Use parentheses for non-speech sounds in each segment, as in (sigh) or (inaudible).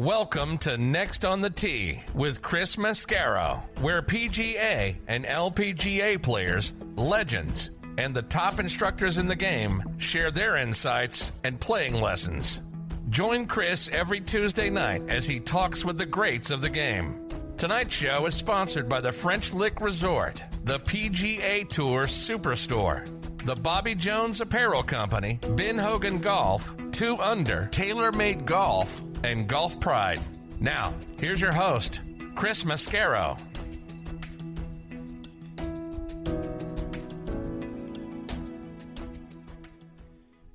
Welcome to Next on the Tee with Chris Mascaro, where PGA and LPGA players, legends, and the top instructors in the game share their insights and playing lessons. Join Chris every Tuesday night as he talks with the greats of the game. Tonight's show is sponsored by the French Lick Resort, the PGA Tour Superstore, the Bobby Jones Apparel Company, Ben Hogan Golf, 2 Under, TaylorMade Golf, and Golf Pride. Now, here's your host, Chris Mascaro.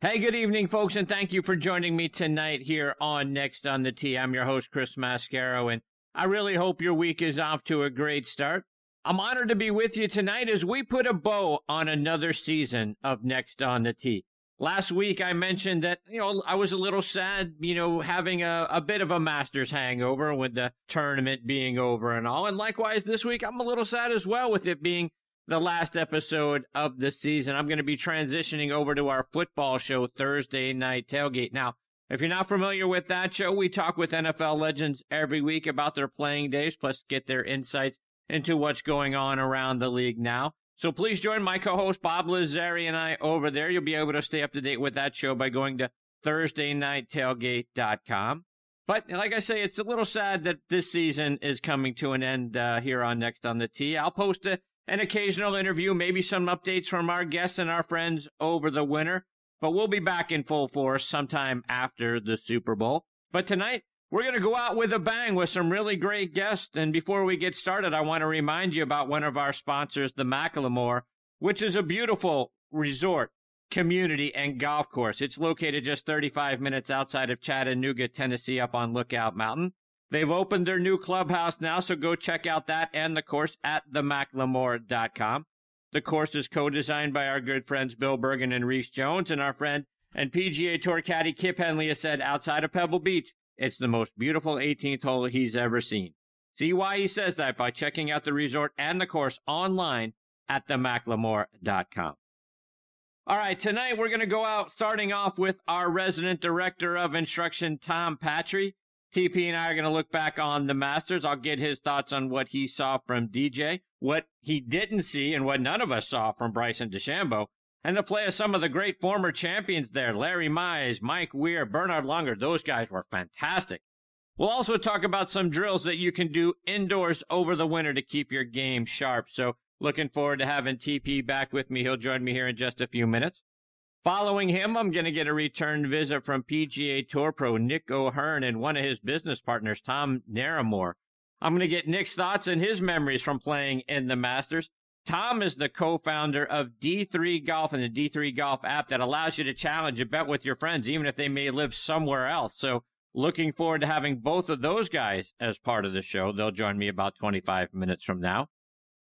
Hey, good evening, folks, and thank you for joining me tonight here on Next on the Tee. I'm your host, Chris Mascaro, and I really hope your week is off to a great start. I'm honored to be with you tonight as we put a bow on another season of Next on the Tee. Last week, I mentioned that, you know, I was a little sad, you know, having a, a bit of a Masters hangover with the tournament being over and all. And likewise, this week, I'm a little sad as well with it being the last episode of the season. I'm going to be transitioning over to our football show, Thursday Night Tailgate. Now, if you're not familiar with that show, we talk with NFL legends every week about their playing days, plus get their insights into what's going on around the league now. So please join my co-host Bob Lazari and I over there. You'll be able to stay up to date with that show by going to ThursdayNightTailgate.com. But like I say, it's a little sad that this season is coming to an end uh, here on Next on the Tee. I'll post a, an occasional interview, maybe some updates from our guests and our friends over the winter. But we'll be back in full force sometime after the Super Bowl. But tonight, we're going to go out with a bang with some really great guests. And before we get started, I want to remind you about one of our sponsors, the McLemore, which is a beautiful resort, community, and golf course. It's located just 35 minutes outside of Chattanooga, Tennessee, up on Lookout Mountain. They've opened their new clubhouse now, so go check out that and the course at themclemore.com. The course is co-designed by our good friends Bill Bergin and Rees Jones, and our friend and PGA Tour caddy Kip Henley has said outside of Pebble Beach, it's the most beautiful 18th hole he's ever seen. See why he says that by checking out the resort and the course online at themclemore.com. All right, tonight we're going to go out starting off with our resident director of instruction, Tom Patri. TP and I are going to look back on the Masters. I'll get his thoughts on what he saw from DJ, what he didn't see, and what none of us saw from Bryson DeChambeau and the play of some of the great former champions there Larry Mize, Mike Weir, Bernhard Langer, those guys were fantastic. We'll also talk about some drills that you can do indoors over the winter to keep your game sharp. So, looking forward to having TP back with me. He'll join me here in just a few minutes. Following him, I'm going to get a return visit from PGA Tour Pro Nick O'Hern and one of his business partners, Tom Naramore. I'm going to get Nick's thoughts and his memories from playing in the Masters. Tom is the co-founder of D3 Golf and the D3 Golf app that allows you to challenge a bet with your friends, even if they may live somewhere else. So looking forward to having both of those guys as part of the show. They'll join me about 25 minutes from now.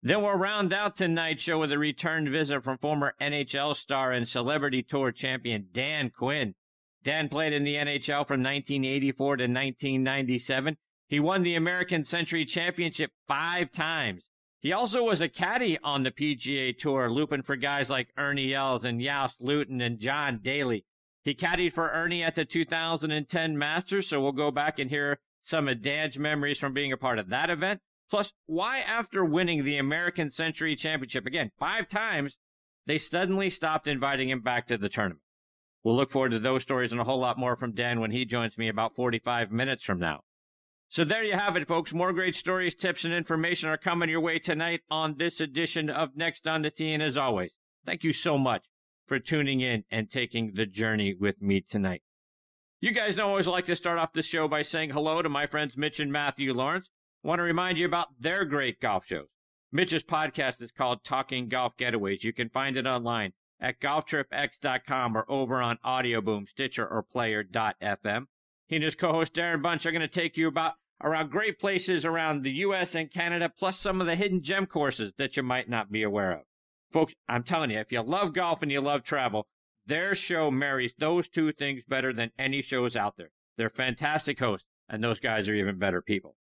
Then we'll round out tonight's show with a return visit from former NHL star and celebrity tour champion Dan Quinn. Dan played in the NHL from 1984 to 1997. He won the American Century Championship five times. He also was a caddy on the PGA Tour, looping for guys like Ernie Els and Joost Luiten and John Daly. He caddied for Ernie at the 2010 Masters, so we'll go back and hear some of Dan's memories from being a part of that event. Plus, why after winning the American Century Championship, again, five times, they suddenly stopped inviting him back to the tournament. We'll look forward to those stories and a whole lot more from Dan when he joins me about 45 minutes from now. So there you have it, folks. More great stories, tips, and information are coming your way tonight on this edition of Next on the Tee. And as always, thank you so much for tuning in and taking the journey with me tonight. You guys know I always like to start off the show by saying hello to my friends Mitch and Matthew Lawrence. I want to remind you about their great golf shows. Mitch's podcast is called Talking Golf Getaways. You can find it online at golftripx.com or over on Audioboom, Stitcher, or Player.fm. He and his co-host Darren Bunch are going to take you about around great places around the U.S. and Canada, plus some of the hidden gem courses that you might not be aware of. Folks, I'm telling you, if you love golf and you love travel, their show marries those two things better than any shows out there. They're fantastic hosts, and those guys are even better people.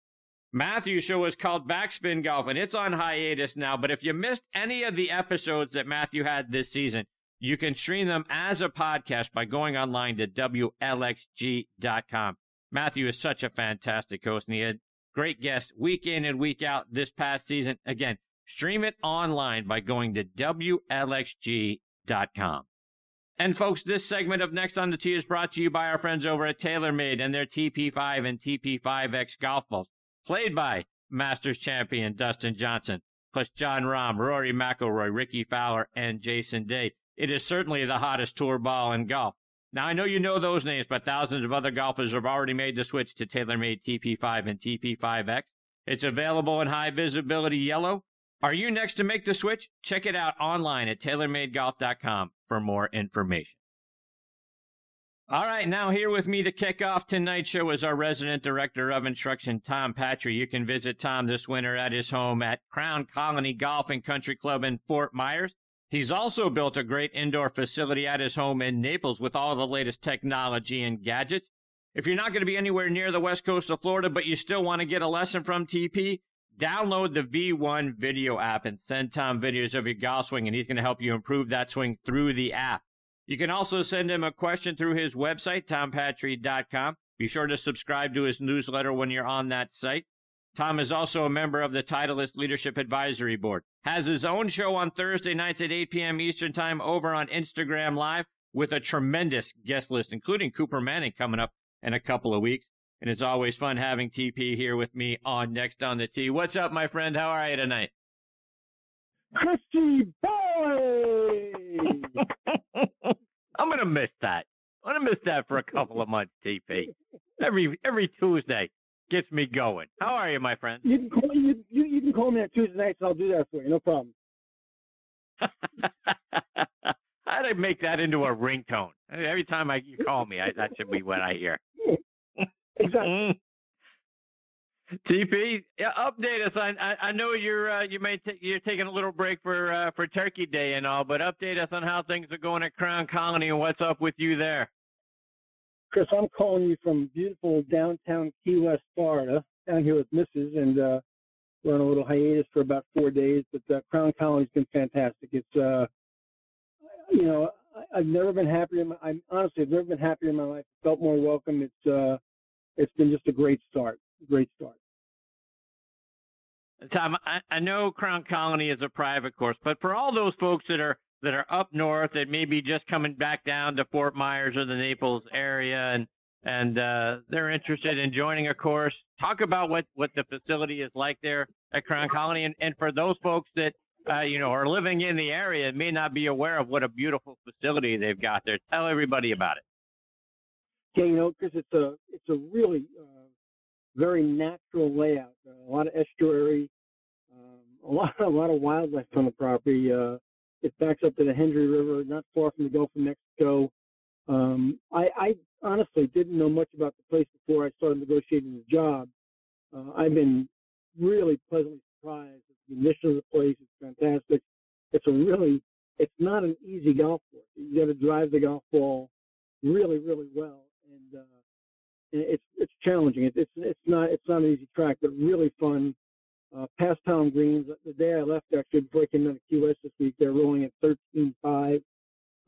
Matthew's show is called Backspin Golf, and it's on hiatus now. But if you missed any of the episodes that Matthew had this season, you can stream them as a podcast by going online to WLXG.com. Matthew is such a fantastic host, and he had great guests week in and week out this past season. Again, stream it online by going to WLXG.com. And folks, this segment of Next on the Tee is brought to you by our friends over at TaylorMade and their TP5 and TP5X golf balls, played by Masters champion Dustin Johnson, plus Jon Rahm, Rory McIlroy, Rickie Fowler, and Jason Day. It is certainly the hottest tour ball in golf. Now, I know you know those names, but thousands of other golfers have already made the switch to TaylorMade TP5 and TP5X. It's available in high visibility yellow, are you next to make the switch? Check it out online at TaylorMadeGolf.com for more information. All right, now here with me to kick off tonight's show is our resident director of instruction, Tom Patri. You can visit Tom this winter at his home at Crown Colony Golf and Country Club in Fort Myers. He's also built a great indoor facility at his home in Naples with all the latest technology and gadgets. If you're not going to be anywhere near the west coast of Florida, but you still want to get a lesson from TP, Download the V1 video app and send Tom videos of your golf swing, and he's going to help you improve that swing through the app. You can also send him a question through his website, tompatri.com. Be sure to subscribe to his newsletter when you're on that site. Tom is also a member of the Titleist Leadership Advisory Board. Has his own show on Thursday nights at 8 p.m. Eastern Time over on Instagram Live with a tremendous guest list, including Cooper Manning coming up in a couple of weeks. And it's always fun having TP here with me on Next on the Tee. What's up, my friend? How are you tonight? Christy boy! (laughs) I'm gonna miss that. I'm gonna miss that for a couple of months, TP. Every every Tuesday gets me going. How are you, my friend? You can call you, you, you can call me on Tuesday nights. I'll do that for you. No problem. (laughs) How do I make that into a ringtone? Every time I you call me, I, that should be what I hear. (laughs) Exactly. (laughs) TP, yeah, update us. I, I, I know you're uh, you may t- you're taking a little break for uh, for Turkey Day and all, but update us on how things are going at Crown Colony and what's up with you there. Chris, I'm calling you from beautiful downtown Key West, Florida, down here with Mrs. and uh, we're on a little hiatus for about four days. But uh, Crown Colony's been fantastic. It's uh, you know I, I've never been happier. In my, I'm honestly I've never been happier in my life. Felt more welcome. It's uh, it's been just a great start. Great start. Tom, I, I know Crown Colony is a private course, but for all those folks that are that are up north that may be just coming back down to Fort Myers or the Naples area and and uh, they're interested in joining a course, talk about what, what the facility is like there at Crown Colony. And, and for those folks that uh, you know are living in the area and may not be aware of what a beautiful facility they've got there, tell everybody about it. Yeah, you know, because it's a it's a really uh, very natural layout. A lot of estuary, um, a lot (laughs) a lot of wildlife on the property. Uh, it backs up to the Hendry River, not far from the Gulf of Mexico. Um, I, I honestly didn't know much about the place before I started negotiating the job. Uh, I've been really pleasantly surprised the mission of the place. It's fantastic. It's a really, it's not an easy golf course. You got to drive the golf ball really, really well and uh, it's it's challenging. It, it's it's not it's not an easy track, but really fun. Uh, past town greens. The day I left, actually, before I came down to West this week, they're rolling at 13.5.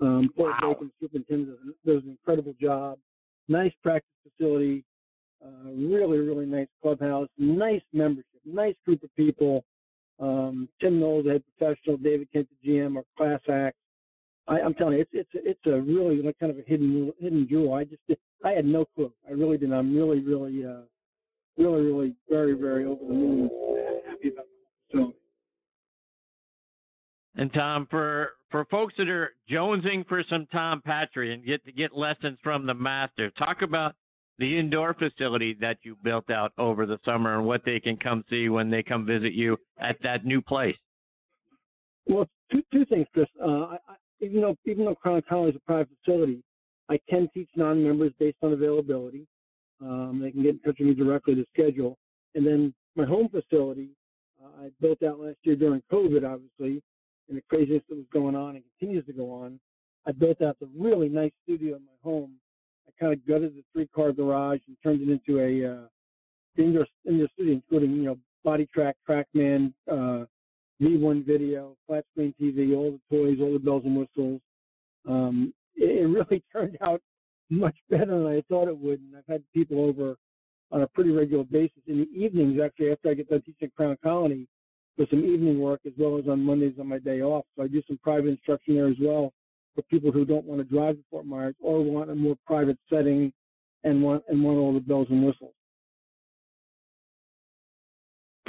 Um, Fort wow. Bacon superintendent does, an incredible job. Nice practice facility. Uh, really, really nice clubhouse. Nice membership. Nice group of people. Um, Tim Knowles, the head professional, David Kent, the GM, are class acts. I, I'm telling you, it's it's it's a really like kind of a hidden hidden jewel. I just I had no clue. I really didn't. I'm really really uh, really really very very over the moon happy about the facility. And Tom, for for folks that are jonesing for some Tom Patri and get to get lessons from the master, talk about the indoor facility that you built out over the summer and what they can come see when they come visit you at that new place. Well, two two things, Chris. Uh, I, even though even though Crown Colony is a private facility, I can teach non-members based on availability. Um, they can get in touch with me directly to schedule. And then my home facility, uh, I built out last year during COVID, obviously, and the craziness that was going on and continues to go on. I built out the really nice studio in my home. I kind of gutted the three-car garage and turned it into a uh, indoor indoor studio, including you know BodiTrak, TrackMan, uh, V1 video, flat screen TV, all the toys, all the bells and whistles. Um, it, it really (laughs) turned out much (laughs) better than I thought it would, and I've had people over on a pretty regular basis in the evenings. Actually, after I get done teaching Crown Colony, for some evening work as well as on Mondays on my day off. So I do some private instruction there as well for people who don't want to drive to Fort Myers or want a more private setting and want and want all the bells and whistles.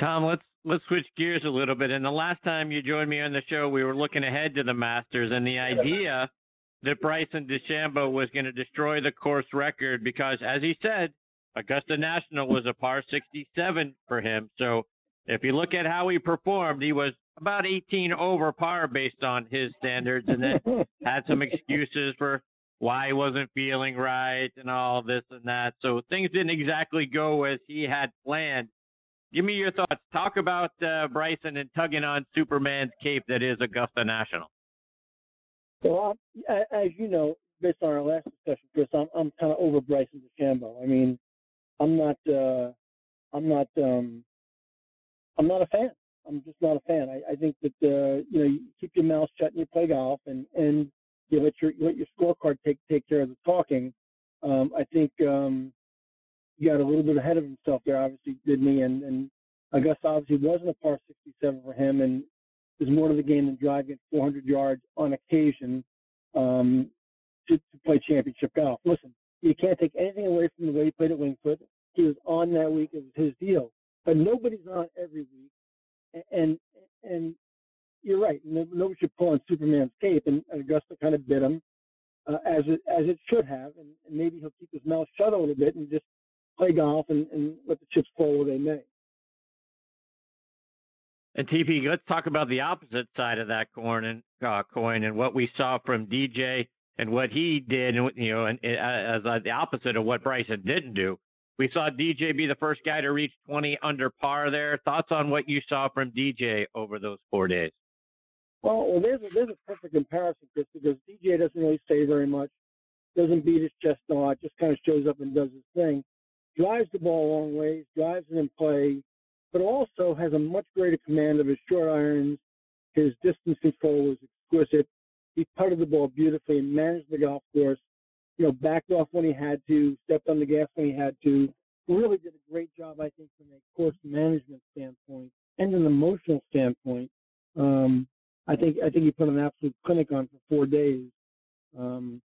Tom, let's let's switch gears a little bit. And the last time you joined me on the show, we were looking ahead to the Masters and the idea that Bryson DeChambeau was going to destroy the course record because, as he said, Augusta National was a par 67 for him. So if you look at how he performed, he was about 18 over par based on his standards, and then (laughs) had some excuses for why he wasn't feeling right and all this and that. So things didn't exactly go as he had planned. Give me your thoughts. Talk about uh, Bryson and tugging on Superman's cape that is Augusta National. Well, as you know, based on our last discussion, Chris, I'm I'm kind of over Bryson DeChambeau. I mean, I'm not uh, I'm not um, I'm not a fan. I'm just not a fan. I, I think that uh, you know you keep your mouth shut and you play golf, and and you let your you let your scorecard take take care of the talking. Um, I think um, he got a little bit ahead of himself there. Obviously, did me, and and Augusta obviously wasn't a par 67 for him, and there's more to the game than driving 400 yards on occasion um, to, to play championship golf. Listen, you can't take anything away from the way he played at Winged Foot. He was on that week; it was his deal but nobody's on every week. And and you're right. Nobody should pull on Superman's cape, and Augusta kind of bit him uh, as it as it should have, and, and maybe he'll keep his mouth shut a little bit and just play golf and, and let the chips fall where they may. And TP, let's talk about the opposite side of that coin and uh, coin and what we saw from DJ and what he did, and you know, and uh, as uh, the opposite of what Bryson didn't do. We saw DJ be the first guy to reach 20 under par there. Thoughts on what you saw from DJ over those four days? Well, well there's, a, there's a perfect comparison, Chris, because DJ doesn't really say very much, doesn't beat his chest a lot, just kind of shows up and does his thing. Drives the ball a long ways, drives it in play, but also has a much greater command of his short irons. His distance control was exquisite. He putted the ball beautifully and managed the golf course you know, backed off when he had to, stepped on the gas when he had to. Really did a great job, I think, from a course management standpoint and an emotional standpoint. Um, I think I think he put an absolute clinic on for four days, um,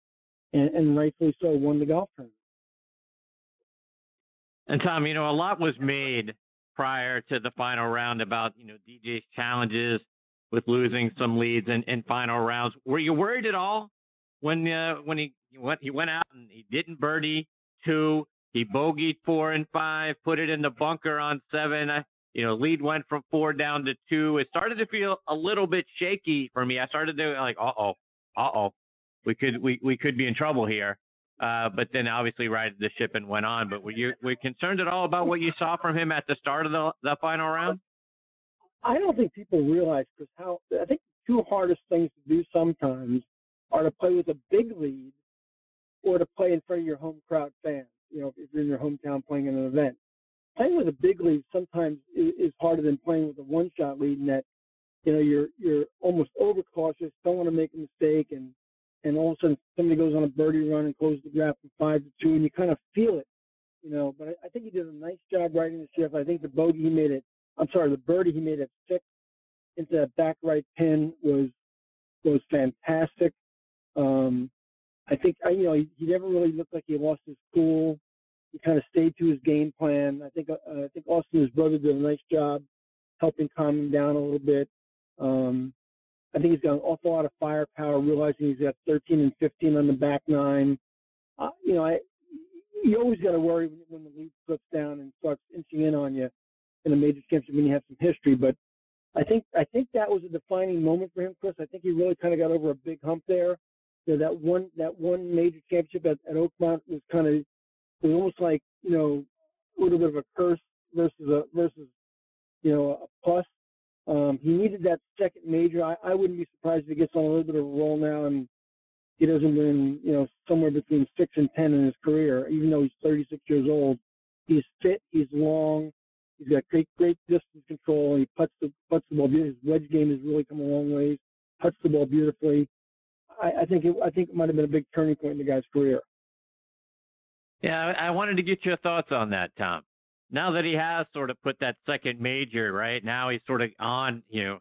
and, and rightfully so, won the golf tournament. And Tom, you know, a lot was made prior to the final round about you know DJ's challenges with losing some leads in, in final rounds. Were you worried at all when uh, when he went he went out and he didn't birdie two. He bogeyed four and five, put it in the bunker on seven. I, you know, lead went from four down to two. It started to feel a little bit shaky for me. I started to like, uh oh, uh oh, we could we we could be in trouble here. Uh, but then obviously righted the ship and went on. But were you were you concerned at all about what you saw from him at the start of the the final round? I don't think people realize because how I think the two hardest things to do sometimes are to play with a big lead or to play in front of your home crowd fans. You know, if you're in your hometown playing in an event, playing with a big lead sometimes is harder than playing with a one-shot lead. In that, you know, you're you're almost overcautious, don't want to make a mistake, and and all of a sudden somebody goes on a birdie run and closes the gap from five to two, and you kind of feel it, you know. But I, I think he did a nice job riding the ship. I think the bogey he made it. I'm sorry, the birdie he made at six into that back right pin was was fantastic. Um, I think I, you know he, he never really looked like he lost his cool. He kind of stayed to his game plan. I think uh, I think Austin, his brother, did a nice job helping calm him down a little bit. Um, I think he's got an awful lot of firepower, realizing he's got 13 and 15 on the back nine. Uh, you know, I you always got to worry when, when the lead slips down and starts inching in on you in a major championship when you have some history. But I think I think that was a defining moment for him, Chris. I think he really kind of got over a big hump there you know, that one that one major championship at, at Oakmont was kind of was almost like you know a little bit of a curse versus a versus you know a plus. Um, he needed that second major. I, I wouldn't be surprised if he gets on a little bit of a roll now and he doesn't win, you know, somewhere between six and ten in his career, even though he's 36 years old. He's fit, he's long, he's got great, great distance control, he puts the puts the ball. His wedge game has really come a long ways. Puts the ball beautifully. I, I think it, I think it might have been a big turning point in the guy's career. Yeah, I wanted to get your thoughts on that, Tom. Now that he has sort of put that second major, right? Now he's sort of on, you know,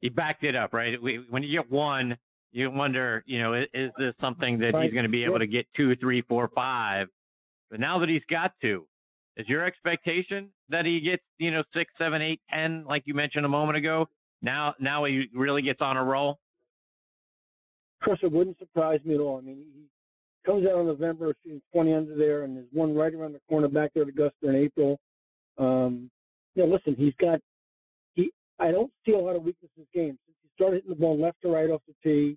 he backed it up, right? When you get one, you wonder, you know, is, is this something that right. he's going to be able to get two, three, four, five? But now that he's got two, is your expectation that he gets, you know, six, seven, eight, ten, like you mentioned a moment ago? Now, now he really gets on a roll. Chris, it wouldn't surprise me at all. I mean, he comes out in November, shooting 20 under there, and there's one right around the corner back there at Augusta in April. Um, you know, listen, he's got he. I don't see a lot of weaknesses in his game since he started hitting the ball left to right off the tee.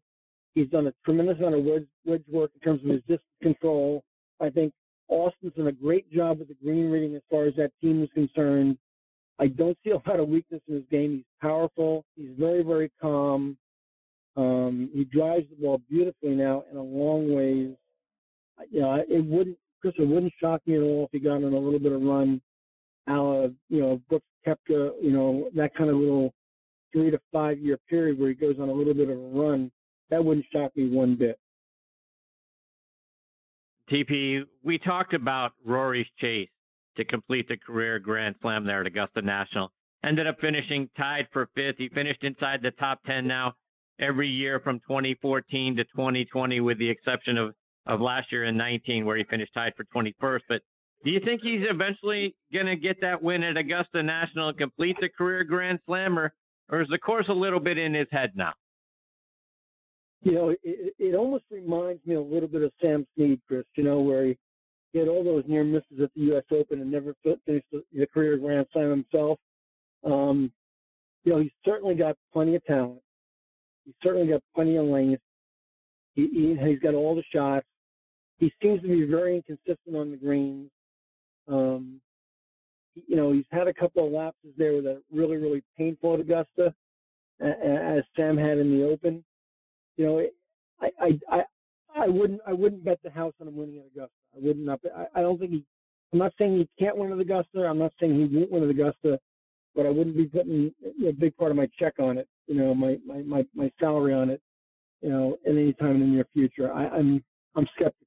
He's done a tremendous amount of wedge, wedge work in terms of his distance control. I think Austin's done a great job with the green reading as far as that team is concerned. I don't see a lot of weakness in his game. He's powerful. He's very, very calm. Um, he drives the ball beautifully now in a long ways. You know, it wouldn't, Chris, it wouldn't shock me at all if he got on a little bit of run, a la, uh, you know, Brooks Koepka, uh, you know, that kind of little three to five year period where he goes on a little bit of a run that wouldn't shock me one bit. TP, we talked about Rory's chase to complete the career Grand Slam there at Augusta National. Ended up finishing tied for fifth. He finished inside the top 10 now every year from 2014 to 2020, with the exception of, of last year in 19, where he finished tied for 21st. But do you think he's eventually going to get that win at Augusta National and complete the career Grand Slam, or, or is the course a little bit in his head now? you know, it, it almost reminds me a little bit of Sam Snead, Chris. You know, where he, he had all those near misses at the U.S. Open and never finished the, the career Grand Slam himself. Um, you know, he's certainly got plenty of talent. He's certainly got plenty of length. He, he he's got all the shots. He seems to be very inconsistent on the greens. Um, you know, he's had a couple of lapses there that are really, really painful at Augusta, as Sam had in the Open you know, I, I, I, I wouldn't, I wouldn't bet the house on him winning at Augusta. I wouldn't. Not, I, I don't think he. I'm not saying he can't win at Augusta. I'm not saying he won't win at Augusta, but I wouldn't be putting a big part of my check on it. You know, my my my, my salary on it. You know, at any time in the near future. I, I'm I'm skeptical.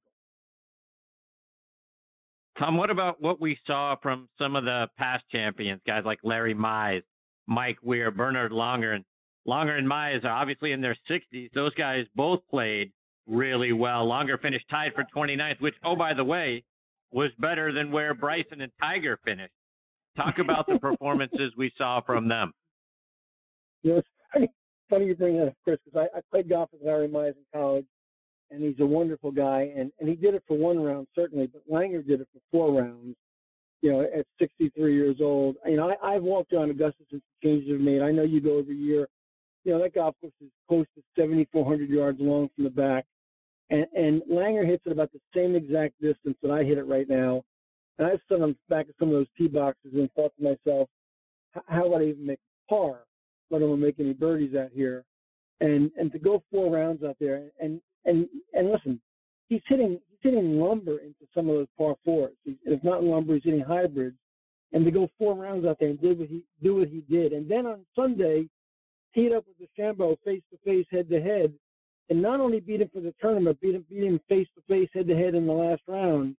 Tom, what about what we saw from some of the past champions, guys like Larry Mize, Mike Weir, Bernhard Langer, and Langer and Mize are obviously in their 60s. Those guys both played really well. Langer finished tied for 29th, which, oh, by the way, was better than where Bryson and Tiger finished. Talk about the (laughs) performances we saw from them. Funny, funny you bring that up, Chris, because I, I played golf with Larry Mize in college, and he's a wonderful guy. And, and he did it for one round, certainly, but Langer did it for four rounds you know, at 63 years old. You know, I, I've walked around Augusta since the changes have made. I know you go every year you know, that golf course is close to 7,400 yards long from the back. And, and Langer hits it about the same exact distance that I hit it right now. And I've stood on the back of some of those tee boxes and thought to myself, how would I even make par, let alone make any birdies out here? And and to go four rounds out there and and and listen, he's hitting he's hitting lumber into some of those par fours. He's, if not lumber, he's hitting hybrids. And to go four rounds out there and do what he do what he did, and then on Sunday teed up with the DeChambeau face to face, head to head, and not only beat him for the tournament, beat him, beat him face to face, head to head in the last round,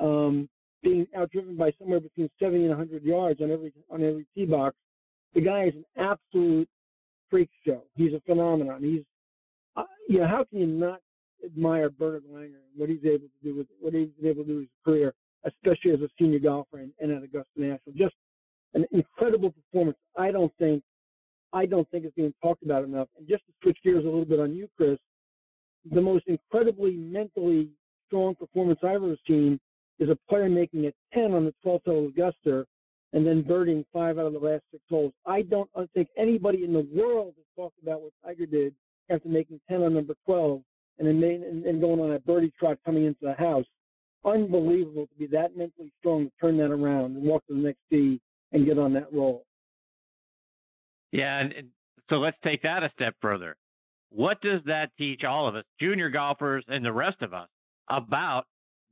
um, being outdriven by somewhere between 70 and 100 yards on every on every tee box. The guy is an absolute freak show. He's a phenomenon. He's, uh, you know, how can you not admire Bernhard Langer and what he's able to do with what he's been able to do with his career, especially as a senior golfer and, and at Augusta National. Just an incredible performance. I don't think I don't think it's being talked about enough. And just to switch gears a little bit on you, Chris, the most incredibly mentally strong performance I've ever seen is a player making a 10 on the 12th hole of Augusta and then birding five out of the last six holes. I don't think anybody in the world has talked about what Tiger did after making 10 on number 12 and then and, and going on that birdie trot coming into the house. unbelievable to be that mentally strong to turn that around and walk to the next tee and get on that roll. Yeah, and, and so let's take that a step further. What does that teach all of us, junior golfers and the rest of us, about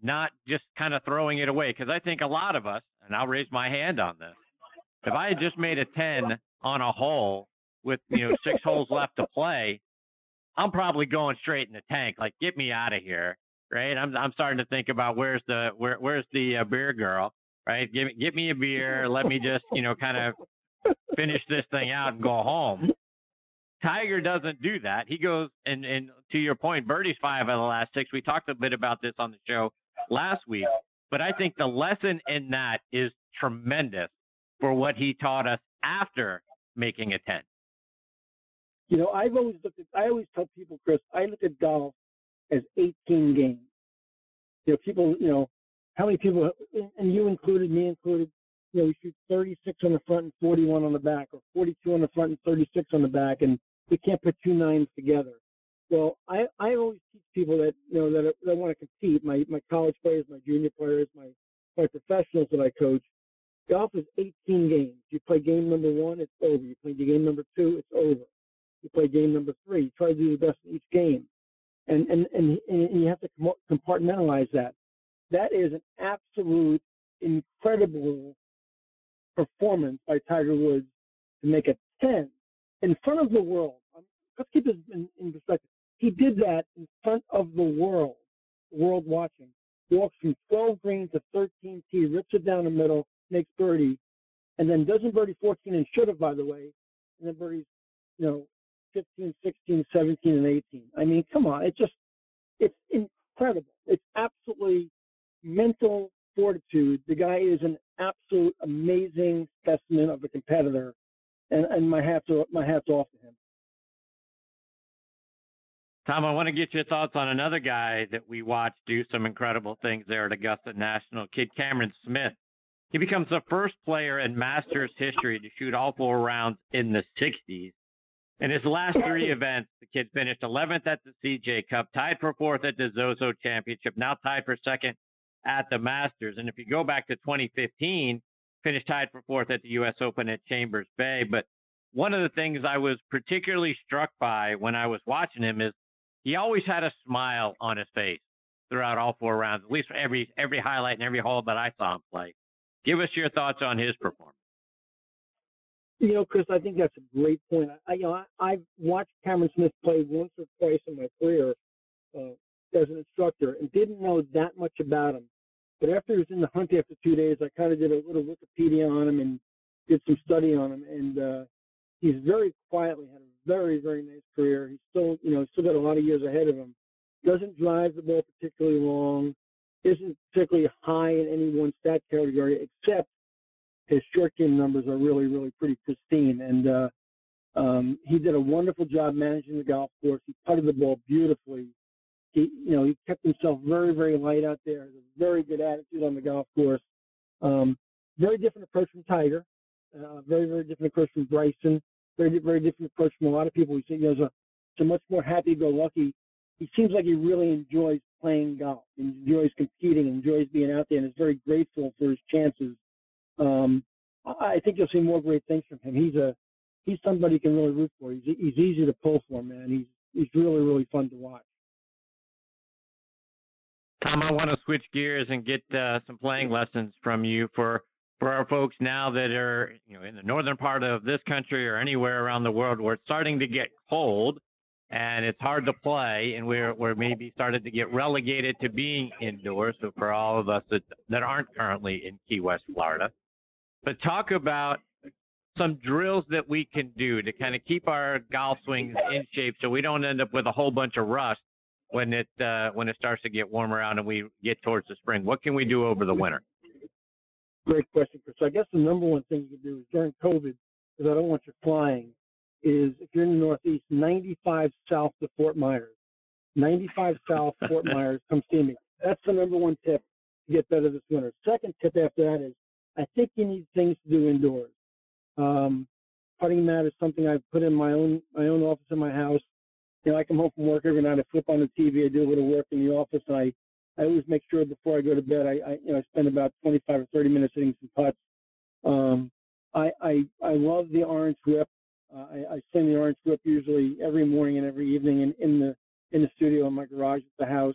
not just kind of throwing it away? Because I think a lot of us, and I'll raise my hand on this, if I had just made a 10 on a hole with, you know, six holes left to play, I'm probably going straight in the tank. Like, get me out of here, right? I'm I'm starting to think about where's the where where's the uh, beer girl, right? Give me get me a beer. Let me just you know kind of finish this thing out and go home. Tiger doesn't do that. He goes and and to your point, Birdie's five out of the last six. We talked a bit about this on the show last week, but I think the lesson in that is tremendous for what he taught us after making a ten. You know, I've always looked at, I always tell people, Chris, I look at golf as 18 games. You know, people, you know, how many people, and you included, me included, you know, we shoot 36 on the front and 41 on the back, or 42 on the front and 36 on the back, and we can't put two nines together. Well, I, I always teach people that, you know, that, that want to compete, my, my college players, my junior players, my, my professionals that I coach, golf is 18 games. You play game number one, it's over. You play game number two, it's over you play game number three. You try to do the best in each game, and and and, and you have to compartmentalize that. That is an absolute incredible performance by Tiger Woods to make a 10 in front of the world. Um, let's keep this in, in perspective. He did that in front of the world, world watching. Walks from 12 green to 13 tee, rips it down the middle, makes birdie, and then doesn't birdie 14 and should have, by the way, and then birdies, you know, 15, 16, 17, and 18. I mean, come on, it's just, it's incredible. It's absolutely mental fortitude. The guy is an absolute amazing specimen of a competitor, and, and my hats my hats off to him. Tom, I want to get your thoughts on another guy that we watched do some incredible things there at Augusta National, kid Cameron Smith. He becomes the first player in Masters history to shoot all four rounds in the 60s. In his last three (coughs) events, the kid finished 11th at the CJ Cup, tied for fourth at the Zozo Championship, now tied for second at the Masters. And if you go back to 2015, finished tied for fourth at the U.S. Open at Chambers Bay. But one of the things I was particularly struck by when I was watching him is he always had a smile on his face throughout all four rounds, at least for every every highlight and every hole that I saw him play. Give us your thoughts on his performance. You know, Chris, I think that's a great point. I, you know, I, I've watched Cameron Smith play once or twice in my career uh, as an instructor and didn't know that much about him. But after he was in the hunt after two days, I kind of did a little Wikipedia on him and did some study on him. And uh, he's very quietly had a very, very nice career. He's still, you know, still got a lot of years ahead of him. Doesn't drive the ball particularly long. Isn't particularly high in any one stat category, except his short game numbers are really, really pretty pristine. And uh, um, he did a wonderful job managing the golf course. He putted the ball beautifully. He, you know, he kept himself very, very light out there. a very good attitude on the golf course. Um, very different approach from Tiger. Uh, very, very different approach from Bryson. Very, very different approach from a lot of people. We see, you know, a, he's a much more happy-go-lucky. He seems like he really enjoys playing golf, enjoys competing, enjoys being out there, and is very grateful for his chances um, I think you'll see more great things from him. He's a he's somebody you can really root for. He's he's easy to pull for, man. He's he's really really fun to watch. Tom, I want to switch gears and get uh, some playing lessons from you for for our folks now that are you know in the northern part of this country or anywhere around the world where it's starting to get cold and it's hard to play and we're we're maybe started to get relegated to being indoors. So for all of us that that aren't currently in Key West, Florida but talk about some drills that we can do to kind of keep our golf swings in shape so we don't end up with a whole bunch of rust when it uh, when it starts to get warmer out and we get towards the spring. What can we do over the winter? Great question, Chris. I guess the number one thing you can do is during COVID, because I don't want you flying, is if you're in the Northeast, 95 south to Fort Myers. 95 south, Fort (laughs) Myers, come see me. That's the number one tip to get better this winter. Second tip after that is I think you need things to do indoors. Um, putting mat is something I've put in my own my own office in my house. You know, I come home from work every night. I flip on the TV. I do a little work in the office, and I I always make sure before I go to bed, I, I you know I spend about 25 or 30 minutes hitting some putts. Um, I, I I love the orange whip. Uh, I, I sing the orange whip usually every morning and every evening in, in the in the studio in my garage at the house.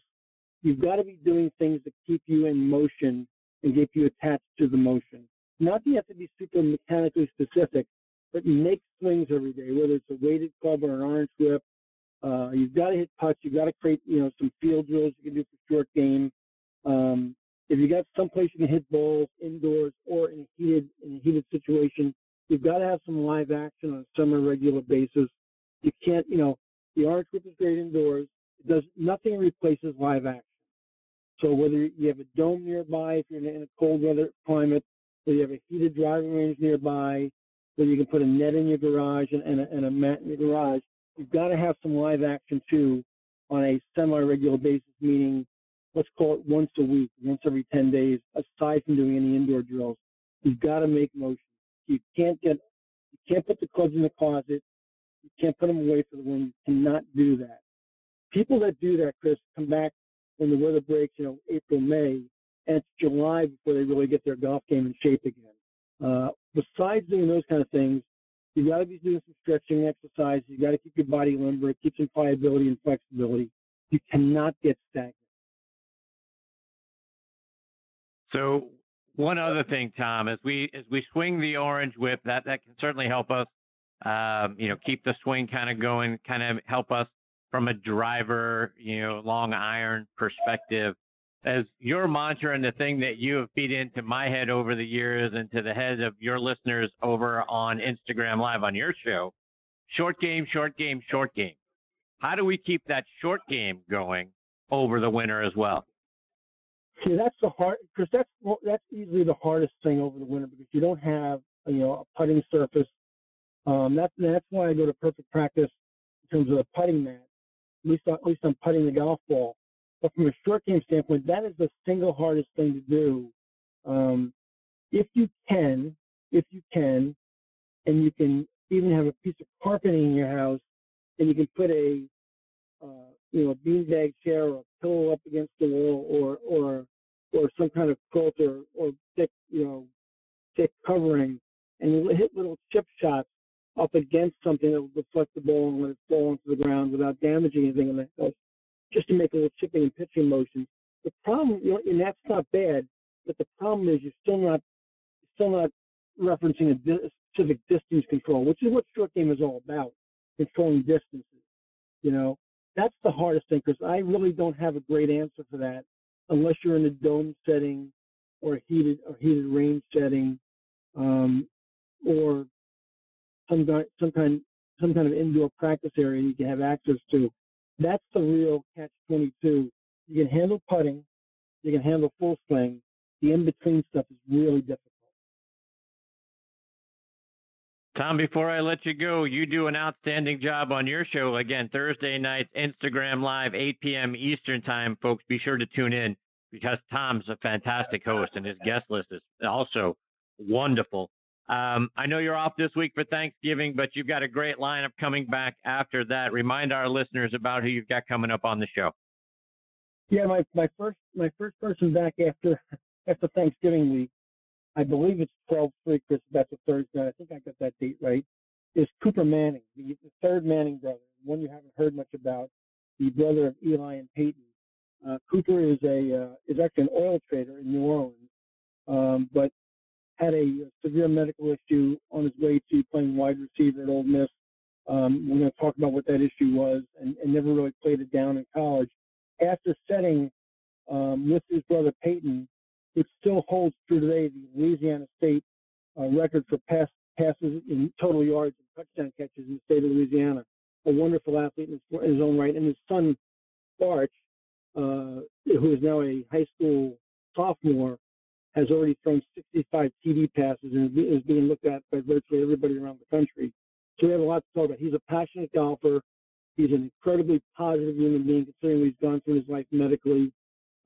You've got to be doing things that keep you in motion and keep you attached to the motion. Not that you have to be super mechanically specific, but make swings every day, whether it's a weighted club or an orange whip. Uh, you've got to hit putts. You've got to create, you know, some field drills you can do for short game. Um, if you got someplace you can hit balls indoors or in a heated in a heated situation, you've got to have some live action on a semi regular basis. You can't, you know, the orange whip is great indoors. It does nothing replaces live action. So whether you have a dome nearby, if you're in a cold weather climate, whether you have a heated driving range nearby, whether you can put a net in your garage and, and, a, and a mat in your garage, you've got to have some live action too on a semi-regular basis, meaning let's call it once a week, once every 10 days, aside from doing any indoor drills. You've got to make motion. You can't get, you can't put the clubs in the closet. You can't put them away for the wind. You cannot do that. People that do that, Chris, come back when the weather breaks, you know, April, May, and it's July before they really get their golf game in shape again. Uh, besides doing those kind of things, you got to be doing some stretching exercise. You got to keep your body limber, keep some pliability and flexibility. You cannot get stagnant. So one other thing, Tom, as we as we swing the orange whip, that that can certainly help us, um, you know, keep the swing kind of going, kind of help us from a driver, you know, long iron perspective as your mantra and the thing that you have feed into my head over the years and to the head of your listeners over on Instagram Live on your show short game, short game, short game. How do we keep that short game going over the winter as well? See, that's the hard because that's that's easily the hardest thing over the winter because you don't have you know a putting surface. Um, that's that's why I go to perfect practice in terms of the putting mat. At least at least I'm putting the golf ball. But from a short game standpoint, that is the single hardest thing to do. Um, if you can, if you can, and you can even have a piece of carpeting in your house, and you can put a, uh, you know, a beanbag chair or a pillow up against the wall, or or or some kind of quilt or, or thick, you know, thick covering, and you hit little chip shots up against something that will deflect the ball and let it fall onto the ground without damaging anything in the house just to make a little chipping and pitching motion. The problem, you know, and that's not bad, but the problem is you're still not, still not referencing a specific distance control, which is what short game is all about, controlling distances. You know, that's the hardest thing because I really don't have a great answer for that unless you're in a dome setting or a heated or heated range setting, um, or some some kind some kind of indoor practice area you can have access to. That's the real catch 22. You can handle putting, you can handle full swing. The in between stuff is really difficult. Tom, before I let you go, you do an outstanding job on your show again Thursday nights, Instagram Live, 8 p.m. Eastern Time. Folks, be sure to tune in because Tom's a fantastic host and his guest list is also wonderful. Um, I know you're off this week for Thanksgiving, but you've got a great lineup coming back after that. Remind our listeners about who you've got coming up on the show. Yeah, my, my first my first person back after (laughs) after Thanksgiving week, I believe it's 12 3 because that's a Thursday. I think I got that date right. Is Cooper Manning, the, the third Manning brother, one you haven't heard much about, the brother of Eli and Peyton. Uh, Cooper is a uh, is actually an oil trader in New Orleans, um, but had a severe medical issue on his way to playing wide receiver at Ole Miss. Um, we're going to talk about what that issue was and, and, never really played it down in college. After setting um, with his brother Peyton, which still holds true today, the Louisiana State uh, record for pass, passes in total yards and touchdown catches in the state of Louisiana. A wonderful athlete in his, in his own right. And his son, Arch, uh, who is now a high school sophomore, has already thrown 65 TD passes and is being looked at by virtually everybody around the country. So we have a lot to talk about. He's a passionate golfer. He's an incredibly positive human being, considering what he's gone through in his life medically.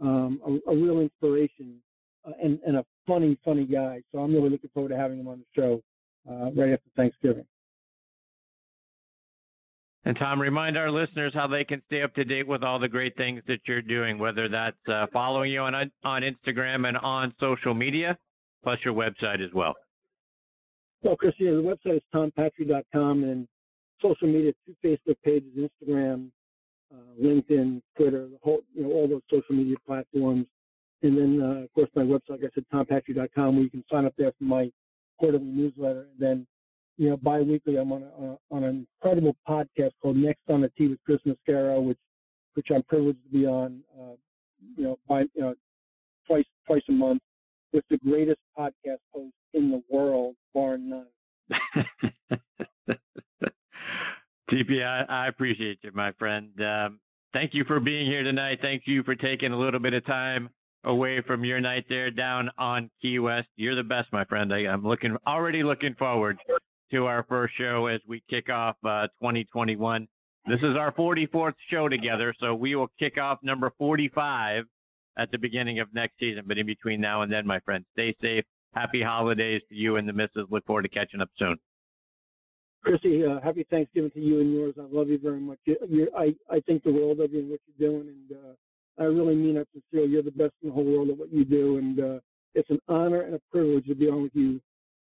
Um, a, a, real inspiration uh, and, and, a funny, funny guy. So I'm really looking forward to having him on the show uh, right after Thanksgiving. And Tom, remind our listeners how they can stay up to date with all the great things that you're doing, whether that's uh, following you on on Instagram and on social media, plus your website as well. Well, Chris, yeah, the website is tompatri.com and social media, two Facebook pages, Instagram, uh, LinkedIn, Twitter, the whole, you know, all those social media platforms. And then, uh, of course, my website, like I said, tompatri.com, where you can sign up there for my quarterly newsletter. And then, you know, bi-weekly, I'm on, a, on an incredible podcast called Next on the Tee with Chris Mascaro, which, which I'm privileged to be on, uh, you know, by, you know, twice, twice a month with the greatest podcast host in the world, bar none. (laughs) TP, I, I, appreciate you, my friend. Um, thank you for being here tonight. Thank you for taking a little bit of time away from your night there down on Key West. You're the best, my friend. I, am looking already looking forward to our first show as we kick off uh, 2021. This is our 44th show together, so we will kick off number 45 at the beginning of next season. But in between now and then, my friend, stay safe. Happy holidays to you and the missus. Look forward to catching up soon. Chrissy, uh, happy Thanksgiving to you and yours. I love you very much. You, I, I think the world of you and what you're doing, and uh, I really mean it sincerely. You're the best in the whole world at what you do, and uh, it's an honor and a privilege to be on with you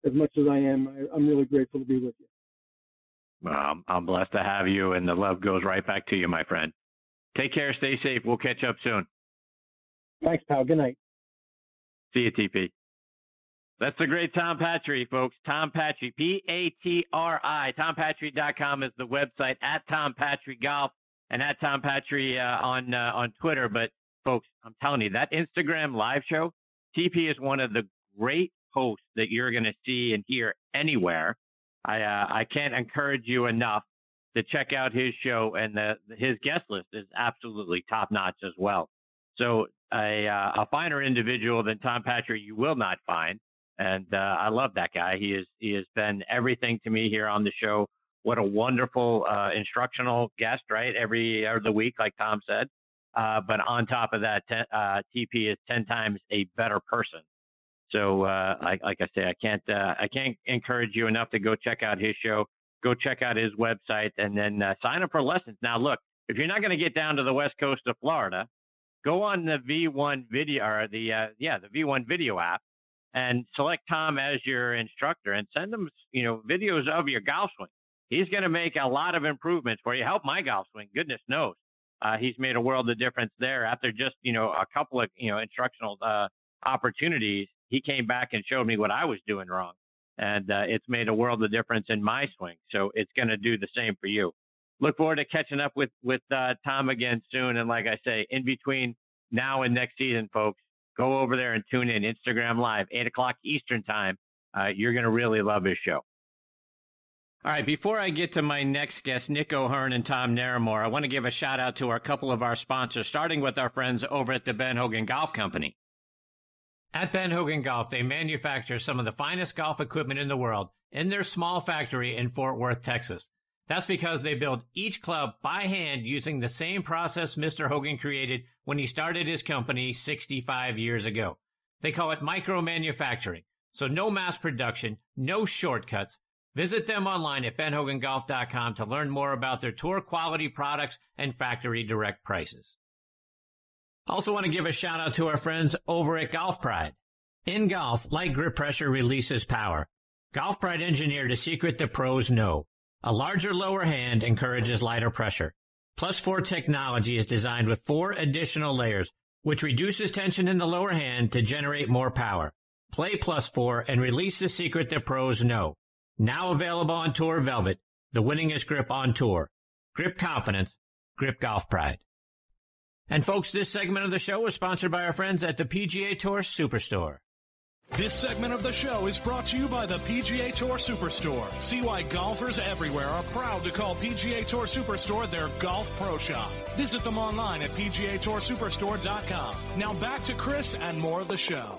as much as I am. I, am really grateful to be with you. Well, I'm blessed to have you, and the love goes right back to you, my friend. Take care. Stay safe. We'll catch up soon. Thanks, pal. Good night. See you, TP. That's the great Tom Patri, folks. Tom Patri, P A T R I. TomPatri.com is the website at Tom Patri Golf and at Tom Patri uh, on uh, on Twitter. But folks, I'm telling you, that Instagram live show, TP is one of the great hosts that you're going to see and hear anywhere. I uh, I can't encourage you enough to check out his show, and the, his guest list is absolutely top notch as well. So a uh, a finer individual than Tom Patri you will not find and uh, I love that guy. He is he has been everything to me here on the show. What a wonderful uh, instructional guest, right? Every every week, like Tom said. Uh, but on top of that, ten, uh, TP is ten times a better person. So, uh, like, like, I say, I can't uh, I can't encourage you enough to go check out his show. Go check out his website, and then sign up for lessons. Now, look, if you're not going to get down to the west coast of Florida, go on the V1 video or the yeah the V1 video app and select Tom as your instructor and send him, you know, videos of your golf swing. He's going to make a lot of improvements for you. Help my golf swing. Goodness knows. Uh, he's made a world of difference there after just, you know, a couple of, you know, instructional uh, opportunities. He came back and showed me what I was doing wrong. And uh, it's made a world of difference in my swing. So it's going to do the same for you. Look forward to catching up with, with uh, Tom again soon. And like I say, in between now and next season, folks, go over there and tune in Instagram Live, 8 o'clock Eastern Time. Uh, you're going to really love his show. All right, before I get to my next guest, Nick O'Hern and Tom Naramore, I want to give a shout out to a couple of our sponsors, starting with our friends over at the Ben Hogan Golf Company. At Ben Hogan Golf, they manufacture some of the finest golf equipment in the world in their small factory in Fort Worth, Texas. That's because they build each club by hand using the same process Mr. Hogan created when he started his company 65 years ago. They call it micro manufacturing. So no mass production, no shortcuts. Visit them online at benhogangolf.com to learn more about their tour quality products and factory direct prices. Also want to give a shout out to our friends over at Golf Pride. In golf, light grip pressure releases power. Golf Pride engineered a secret the pros know. A larger lower hand encourages lighter pressure. Plus 4 technology is designed with four additional layers, which reduces tension in the lower hand to generate more power. Play Plus 4 and release the secret the pros know. Now available on Tour Velvet, the winningest grip on tour. Grip confidence, grip golf pride. And folks, this segment of the show is sponsored by our friends at the PGA Tour Superstore. This segment of the show is brought to you by the PGA Tour Superstore. See why golfers everywhere are proud to call PGA Tour Superstore their golf pro shop. Visit them online at PGATourSuperstore.com. Now back to Chris and more of the show.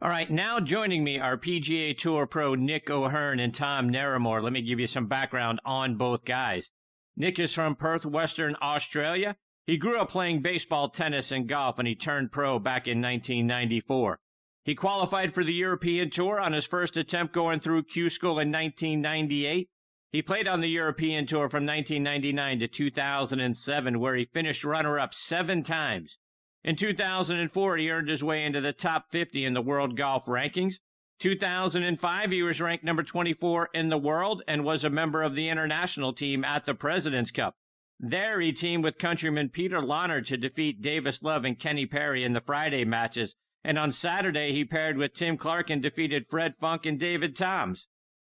All right, now joining me are PGA Tour pro Nick O'Hern and Tom Naramore. Let me give you some background on both guys. Nick is from Perth, Western Australia. He grew up playing baseball, tennis, and golf, and he turned pro back in 1994. He qualified for the European Tour on his first attempt going through Q School in 1998. He played on the European Tour from 1999 to 2007, where he finished runner up seven times. In 2004, he earned his way into the top 50 in the world golf rankings. 2005, he was ranked number 24 in the world and was a member of the international team at the President's Cup. There, he teamed with countryman Peter Lonard to defeat Davis Love and Kenny Perry in the Friday matches. And on Saturday, he paired with Tim Clark and defeated Fred Funk and David Toms.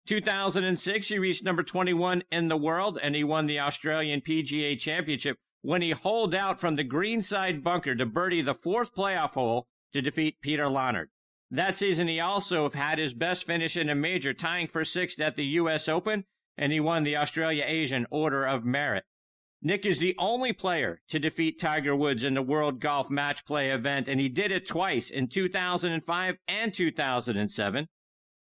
2006, he reached number 21 in the world and he won the Australian PGA Championship when he holed out from the greenside bunker to birdie the fourth playoff hole to defeat Peter Lonard. That season, he also had his best finish in a major, tying for sixth at the U.S. Open, and he won the Australia Asian Order of Merit. Nick is the only player to defeat Tiger Woods in the World Golf Match Play event, and he did it twice in 2005 and 2007.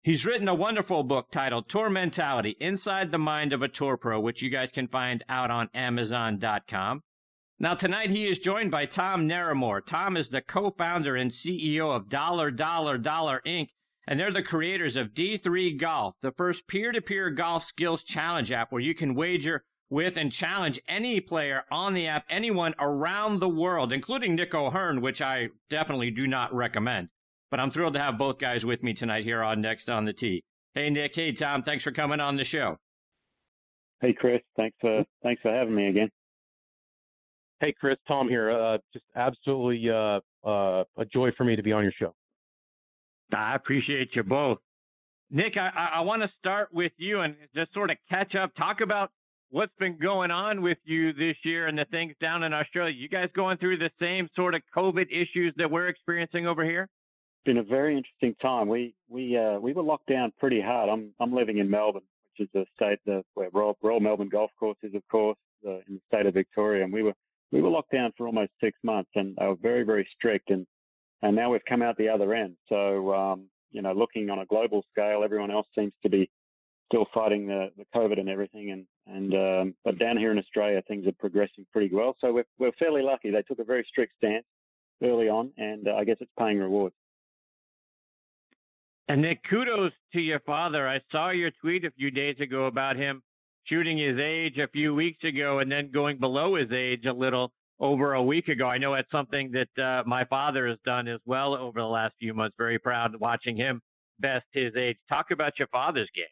He's written a wonderful book titled Tour Mentality Inside the Mind of a Tour Pro, which you guys can find out on Amazon.com. Now, tonight he is joined by Tom Naramore. Tom is the co founder and CEO of Dollar Dollar Dollar Inc., and they're the creators of D3 Golf, the first peer to peer golf skills challenge app where you can wager with and challenge any player on the app, anyone around the world, including Nick O'Hern, which I definitely do not recommend. But I'm thrilled to have both guys with me tonight here on Next on the Tee. Hey, Nick. Hey, Tom. Thanks for coming on the show. Hey, Chris. Thanks for thanks for having me again. Hey, Chris. Tom here. Uh, just absolutely uh, uh, a joy for me to be on your show. I appreciate you both. Nick, I, I want to start with you and just sort of catch up, talk about what's been going on with you this year and the things down in Australia. You guys going through the same sort of COVID issues that we're experiencing over here? been a very interesting time. We we uh, we were locked down pretty hard. I'm I'm living in Melbourne, which is the state the where Royal, Royal Melbourne Golf Course is, of course, uh, in the state of Victoria. And we were we were locked down for almost six months, and they were very very strict. And and now we've come out the other end. So um, you know, looking on a global scale, everyone else seems to be still fighting the, the COVID and everything. And and um, but down here in Australia, things are progressing pretty well. So we're we're fairly lucky. They took a very strict stance early on, and uh, I guess it's paying rewards. And Nick, kudos to your father. I saw your tweet a few days ago about him shooting his age a few weeks ago and then going below his age a little over a week ago. I know that's something that uh, my father has done as well over the last few months. Very proud watching him best his age. Talk about your father's game.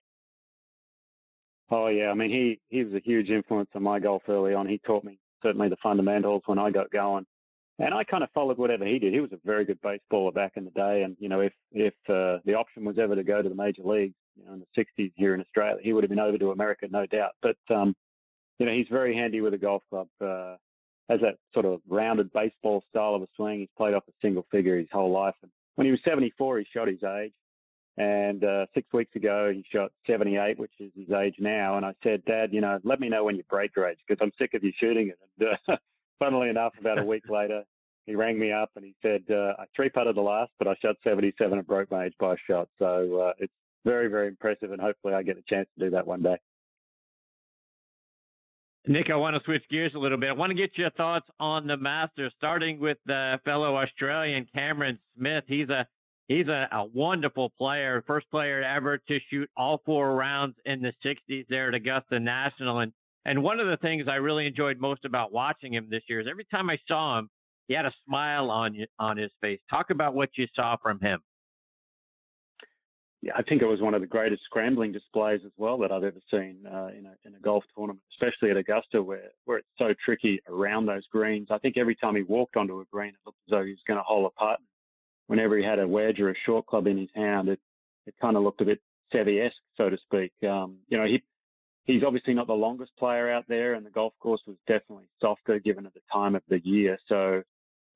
Oh yeah, I mean he he was a huge influence on my golf early on. He taught me certainly the fundamentals when I got going and I kind of followed whatever he did. He was a very good baseballer back in the day, and you know, if if uh, the option was ever to go to the major leagues, you know, in the '60s here in Australia, he would have been over to America, no doubt. But um, you know, he's very handy with a golf club. Uh, has that sort of rounded baseball style of a swing. He's played off a single figure his whole life. And when he was 74, he shot his age. And uh, six weeks ago, he shot 78, which is his age now. And I said, Dad, you know, let me know when you break your age because I'm sick of you shooting it. And uh, funnily enough, about a week later, he rang me up and he said, uh, I three putted the last, but I shot 77 and broke my age by a shot. So uh, it's very, very impressive. And hopefully I get a chance to do that one day. Nick, I want to switch gears a little bit. I want to get your thoughts on the Masters, starting with the fellow Australian Cameron Smith. He's a he's a, a wonderful player, first player ever to shoot all four rounds in the 60s there at Augusta National. And and one of the things I really enjoyed most about watching him this year is every time I saw him, he had a smile on on his face. Talk about what you saw from him. Yeah, I think it was one of the greatest scrambling displays as well that I've ever seen uh, in, a, in a golf tournament, especially at Augusta, where where it's so tricky around those greens. I think every time he walked onto a green, it looked as though he was going to hole a putt. Whenever he had a wedge or a short club in his hand, it it kind of looked a bit Seve-esque, so to speak. Um, you know, he he's obviously not the longest player out there, and the golf course was definitely softer given at the time of the year. So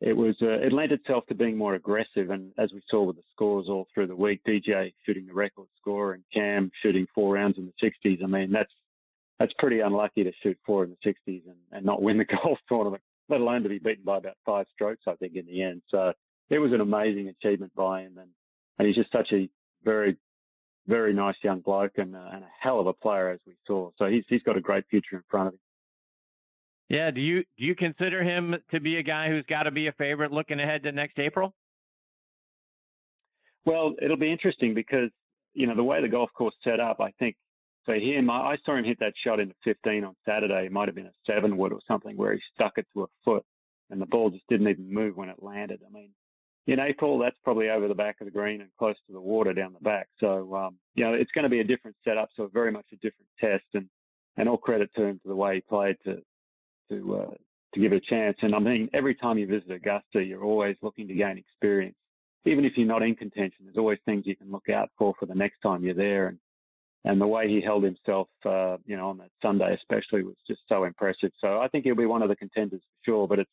it was uh, it lent itself to being more aggressive. And as we saw with the scores all through the week, DJ shooting the record score and Cam shooting four rounds in the 60s. I mean, that's that's pretty unlucky to shoot four in the 60s and, and not win the (laughs) golf tournament, let alone to be beaten by about five strokes, I think, in the end. So it was an amazing achievement by him. And, and he's just such a very, very nice young bloke and, uh, and a hell of a player, as we saw. So he's, he's got a great future in front of him. Yeah, do you do you consider him to be a guy who's got to be a favorite looking ahead to next April? Well, it'll be interesting because you know the way the golf course set up. I think for him, I, I saw him hit that shot into 15 on Saturday. It might have been a seven wood or something where he stuck it to a foot and the ball just didn't even move when it landed. I mean, in April, that's probably over the back of the green and close to the water down the back. So, um, you know, it's going to be a different setup. So very much a different test and, and all credit to him for the way he played to, to, uh, to give it a chance. And I mean, every time you visit Augusta, you're always looking to gain experience. Even if you're not in contention, there's always things you can look out for for the next time you're there. And and the way he held himself, uh, you know, on that Sunday especially was just so impressive. So I think he'll be one of the contenders for sure. But it's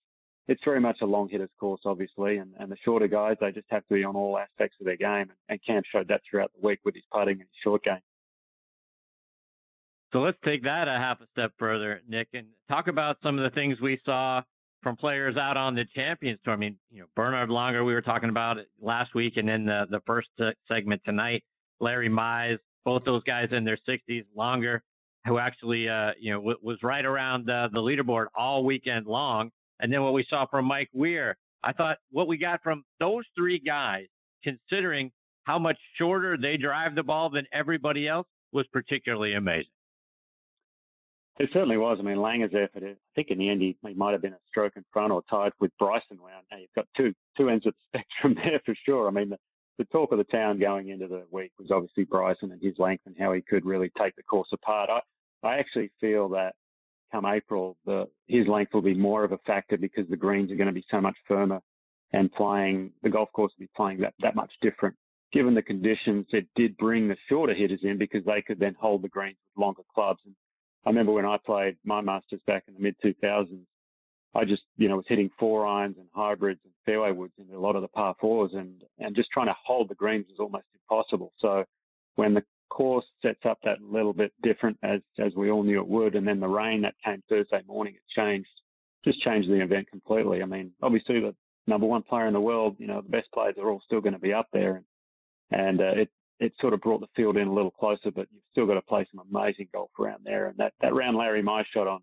it's very much a long hitters course, obviously, and, and the shorter guys they just have to be on all aspects of their game. And, and Cam showed that throughout the week with his putting and his short game. So let's take that a half a step further, Nick, and talk about some of the things we saw from players out on the Champions Tour. I mean, you know, Bernhard Langer, we were talking about it last week, and then the, the first segment tonight, Larry Mize, both those guys in their 60s, Langer, who actually, uh, you know, w- was right around the leaderboard all weekend long. And then what we saw from Mike Weir, I thought what we got from those three guys, considering how much shorter they drive the ball than everybody else, was particularly amazing. It certainly was. I mean, Langer's effort, I think in the end he, he might have been a stroke in front or tied with Bryson now. You've got two two ends of the (laughs) spectrum there for sure. I mean, the, the talk of the town going into the week was obviously Bryson and his length and how he could really take the course apart. I, I actually feel that come April, the, his length will be more of a factor because the greens are going to be so much firmer and playing, the golf course will be playing that, that much different. Given the conditions, it did bring the shorter hitters in because they could then hold the greens with longer clubs. And I remember when I played my Masters back in the mid 2000s, I just, you know, was hitting four irons and hybrids and fairway woods into a lot of the par fours and, and just trying to hold the greens was almost impossible. So when the course sets up that little bit different as, as we all knew it would, and then the rain that came Thursday morning, it changed, just changed the event completely. I mean, obviously the number one player in the world, you know, the best players are all still going to be up there and, and uh, it, it sort of brought the field in a little closer, but you've still got to play some amazing golf around there. And that, that round Larry Mize shot on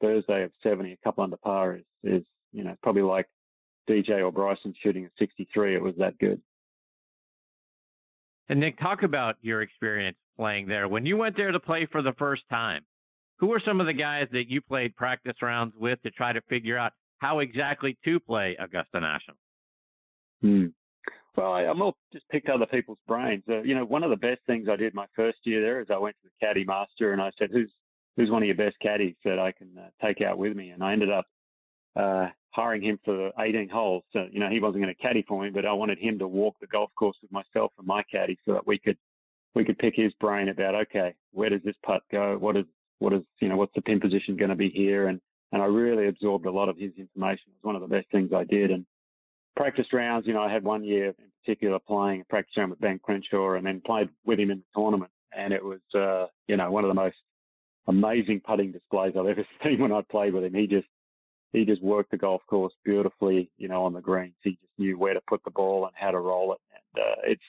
Thursday of 70, a couple under par, is, is you know, probably like DJ or Bryson shooting a 63. It was that good. And Nick, talk about your experience playing there. When you went there to play for the first time, who were some of the guys that you played practice rounds with to try to figure out how exactly to play Augusta National? Hmm. Well, I, I'm all just picked other people's brains. Uh, you know, one of the best things I did my first year there is I went to the caddy master and I said, "Who's who's one of your best caddies that I can uh, take out with me?" And I ended up uh, hiring him for 18 holes. So, you know, he wasn't going to caddy for me, but I wanted him to walk the golf course with myself and my caddy so that we could we could pick his brain about okay, where does this putt go? What is what is you know what's the pin position going to be here? And and I really absorbed a lot of his information. It was one of the best things I did. And practice rounds, you know, I had one year in particular playing a practice round with Ben Crenshaw and then played with him in the tournament. And it was, uh, you know, one of the most amazing putting displays I've ever (laughs) seen when I played with him. He just, he just worked the golf course beautifully, you know, on the greens. He just knew where to put the ball and how to roll it. And uh, it's,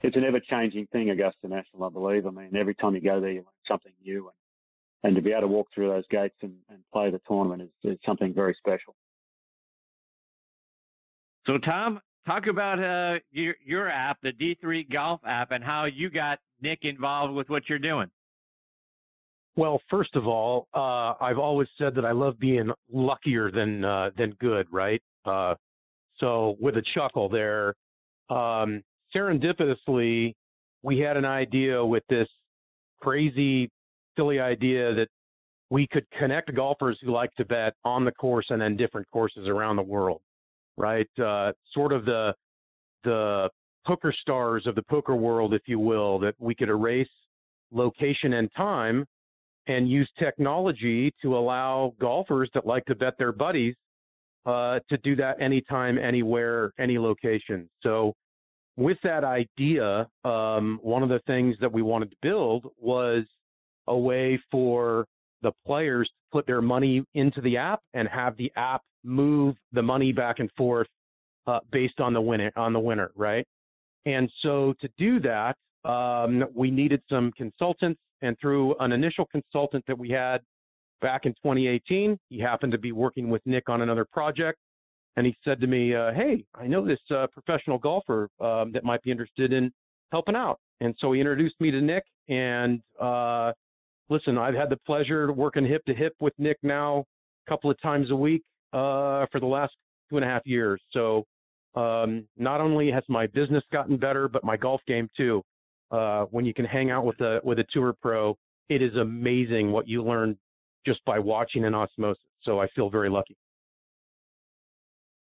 it's an ever changing thing, Augusta National, I believe. I mean, every time you go there, you learn something new. And, and to be able to walk through those gates and, and play the tournament is, is something very special. So, Tom, talk about uh, your, your app, the D3 Golf app, and how you got Nick involved with what you're doing. Well, first of all, uh, I've always said that I love being luckier than uh, than good, right? Uh, so, with a chuckle there, um, serendipitously, we had an idea with this crazy, silly idea that we could connect golfers who like to bet on the course and then different courses around the world right? Uh, sort of the the poker stars of the poker world, if you will, that we could erase location and time and use technology to allow golfers that like to bet their buddies uh, to do that anytime, anywhere, any location. So, with that idea, um, one of the things that we wanted to build was a way for the players to put their money into the app and have the app move the money back and forth uh, based on the winner on the winner, right? And so to do that, um, we needed some consultants, and through an initial consultant that we had back in 2018, he happened to be working with Nick on another project, and he said to me, uh, "Hey, I know this uh, professional golfer um, that might be interested in helping out." And so he introduced me to Nick. And uh, listen, I've had the pleasure working hip to hip with Nick now a couple of times a week uh, for the last two and a half years. So um, not only has my business gotten better, but my golf game too. Uh, when you can hang out with a with a tour pro, it is amazing what you learn just by watching an osmosis. So I feel very lucky.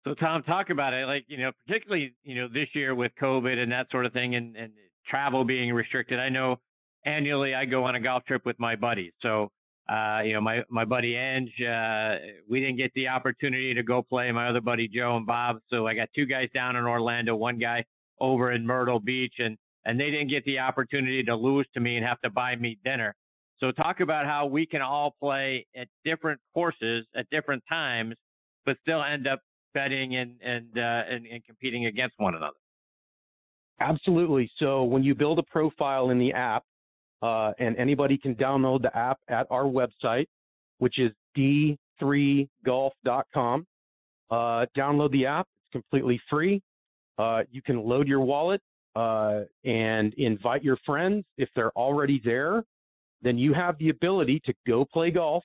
So Tom, talk about it. Like you know, particularly you know this year with COVID and that sort of thing, and and travel being restricted. I know annually I go on a golf trip with my buddies. So uh, you know, my my buddy Ange, uh, we didn't get the opportunity to go play. My other buddy Joe and Bob. So I got two guys down in Orlando, one guy over in Myrtle Beach, and and they didn't get the opportunity to lose to me and have to buy me dinner. So talk about how we can all play at different courses at different times, but still end up betting and and, uh, and, and competing against one another. Absolutely. So when you build a profile in the app, uh, and anybody can download the app at our website, which is d3golf.com. Uh, download the app; it's completely free. Uh, you can load your wallet uh, and invite your friends. If they're already there, then you have the ability to go play golf.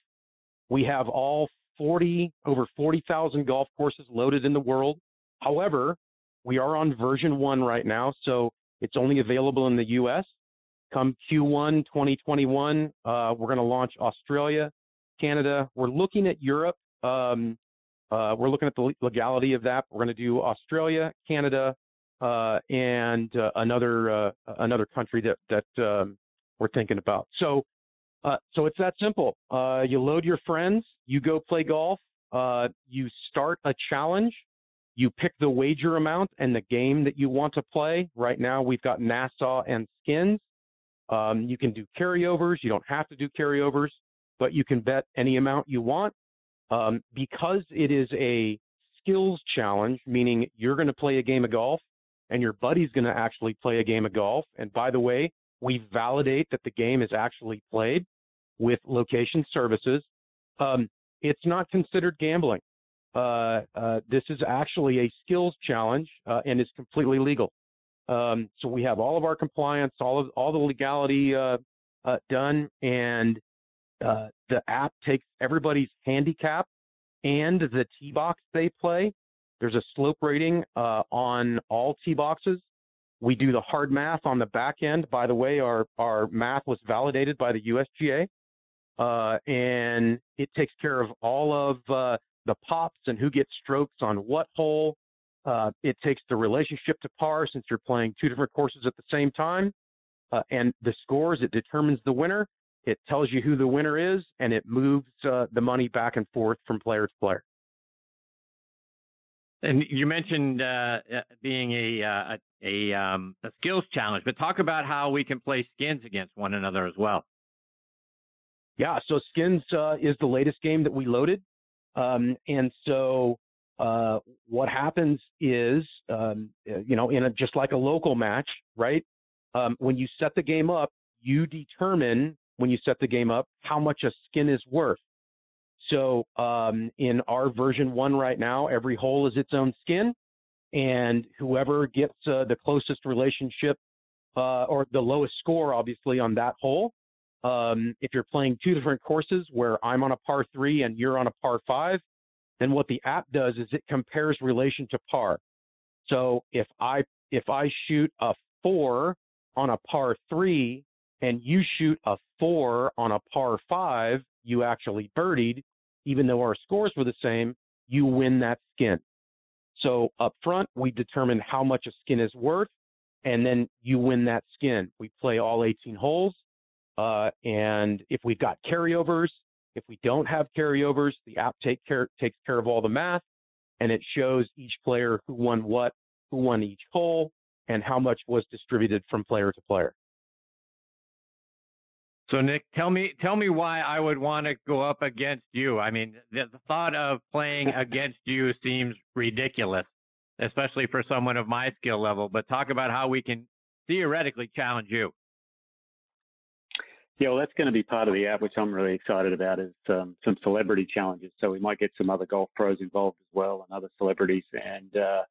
We have all 40 over 40,000 golf courses loaded in the world. However, we are on version one right now, so it's only available in the U.S. Come Q1 2021, uh, we're going to launch Australia, Canada. We're looking at Europe. Um, uh, we're looking at the legality of that. We're going to do Australia, Canada, uh, and uh, another uh, another country that that um, we're thinking about. So, uh, so it's that simple. you load your friends, you go play golf, you start a challenge, you pick the wager amount and the game that you want to play. Right now, we've got Nassau and Skins. Um, you can do carryovers. You don't have to do carryovers, but you can bet any amount you want. Um, because it is a skills challenge, meaning you're going to play a game of golf and your buddy's going to actually play a game of golf. And by the way, we validate that the game is actually played with location services. Um, it's not considered gambling. Uh, uh, this is actually a skills challenge uh, and is completely legal. Um, so we have all of our compliance, all of all the legality uh, uh, done, and uh, the app takes everybody's handicap and the tee box they play. There's a slope rating uh, on all tee boxes. We do the hard math on the back end. By the way, our our math was validated by the USGA, uh, and it takes care of all of uh, the pops and who gets strokes on what hole uh, it takes the relationship to par since you're playing two different courses at the same time. Uh, and the scores, it determines the winner. It tells you who the winner is, and it moves uh, the money back and forth from player to player. And you mentioned uh, uh, being a uh, a, um, a skills challenge, but talk about how we can play skins against one another as well. Yeah, so skins is the latest game that we loaded, um, and so uh, what happens is, um, uh, you know, in a, just like a local match, right? Um, when you set the game up, you determine when you set the game up how much a skin is worth. So um, in our version one right now, every hole is its own skin, and whoever gets uh, the closest relationship uh, or the lowest score, obviously, on that hole. Um, if you're playing two different courses where I'm on a par three and you're on a par five, then what the app does is it compares relation to par. So if I if I shoot a four on a par three and you shoot a four on a par five, you actually birdied, even though our scores were the same, you win that skin. So up front, we determine how much a skin is worth, and then you win that skin. We play all 18 holes, uh, and if we've got carryovers, if we don't have carryovers, the app take care, takes care of all the math and it shows each player who won what, who won each hole, and how much was distributed from player to player. So Nick, tell me tell me why I would want to go up against you. I mean, the, the thought of playing (laughs) against you seems ridiculous, especially for someone of my skill level. But talk about how we can theoretically challenge you. Yeah, well, that's going to be part of the app, which I'm really excited about, is um, some celebrity challenges. So we might get some other golf pros involved as well and other celebrities. And, uh,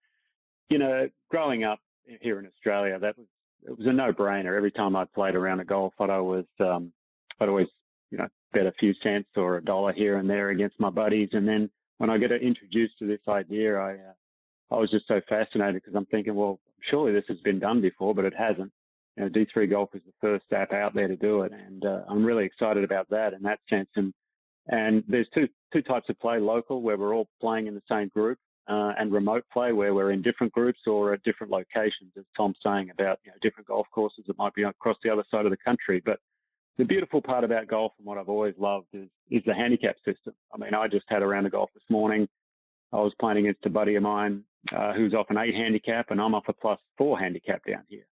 you know, growing up here in Australia, that was it was a no-brainer. Every time I played around a golf, I'd always um, I'd always you know bet a few cents or a dollar here and there against my buddies, and then when I get introduced to this idea, I uh, I was just so fascinated because I'm thinking, well, surely this has been done before, but it hasn't. You know, D3 Golf is the first app out there to do it, and uh, I'm really excited about that in that sense. And and there's two two types of play: local, where we're all playing in the same group, uh, and remote play, where we're in different groups or at different locations. As Tom's saying about you know, different golf courses that might be across the other side of the country. But the beautiful part about golf and what I've always loved is is the handicap system. I mean, I just had a round of golf this morning. I was playing against a buddy of mine uh, who's off an eight handicap, and I'm off a plus four handicap down here.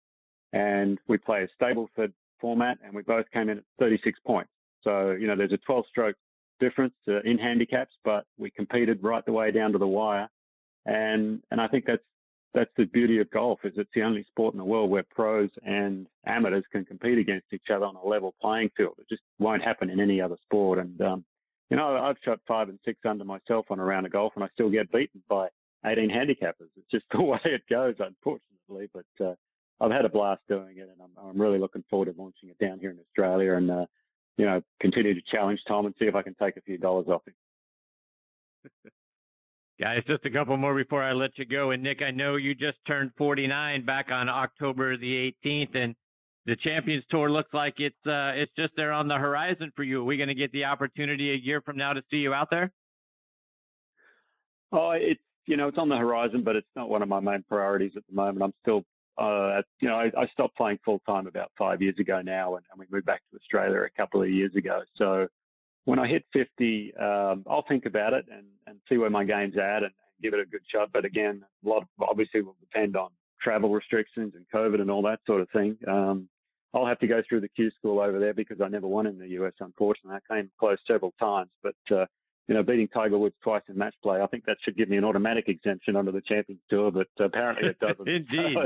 And we play a Stableford format, and we both came in at 36 points. So you know, there's a 12 stroke difference uh, in handicaps, but we competed right the way down to the wire. And and I think that's that's the beauty of golf is it's the only sport in the world where pros and amateurs can compete against each other on a level playing field. It just won't happen in any other sport. And um, you know, I've shot five and six under myself on a round of golf, and I still get beaten by 18 handicappers. It's just (laughs) the way it goes, unfortunately. But uh, I've had a blast doing it, and I'm, I'm really looking forward to launching it down here in Australia. And uh, you know, continue to challenge Tom and see if I can take a few dollars off him. (laughs) Guys, just a couple more before I let you go. And Nick, I know you just turned 49 back on October the 18th, and the Champions Tour looks like it's uh, it's just there on the horizon for you. Are we going to get the opportunity a year from now to see you out there? Oh, it's you know it's on the horizon, but it's not one of my main priorities at the moment. I'm still uh, you know, I, I, stopped playing full time about five years ago now, and, and, we moved back to Australia a couple of years ago. So when I hit 50, um, I'll think about it and, and see where my game's at and, give it a good shot. But again, a lot of, obviously will depend on travel restrictions and COVID and all that sort of thing. Um, I'll have to go through the Q school over there because I never won in the US, unfortunately. I came close several times, but uh, you know, beating Tiger Woods twice in match play, I think that should give me an automatic exemption under the Champions Tour, but apparently it doesn't. (laughs) Indeed.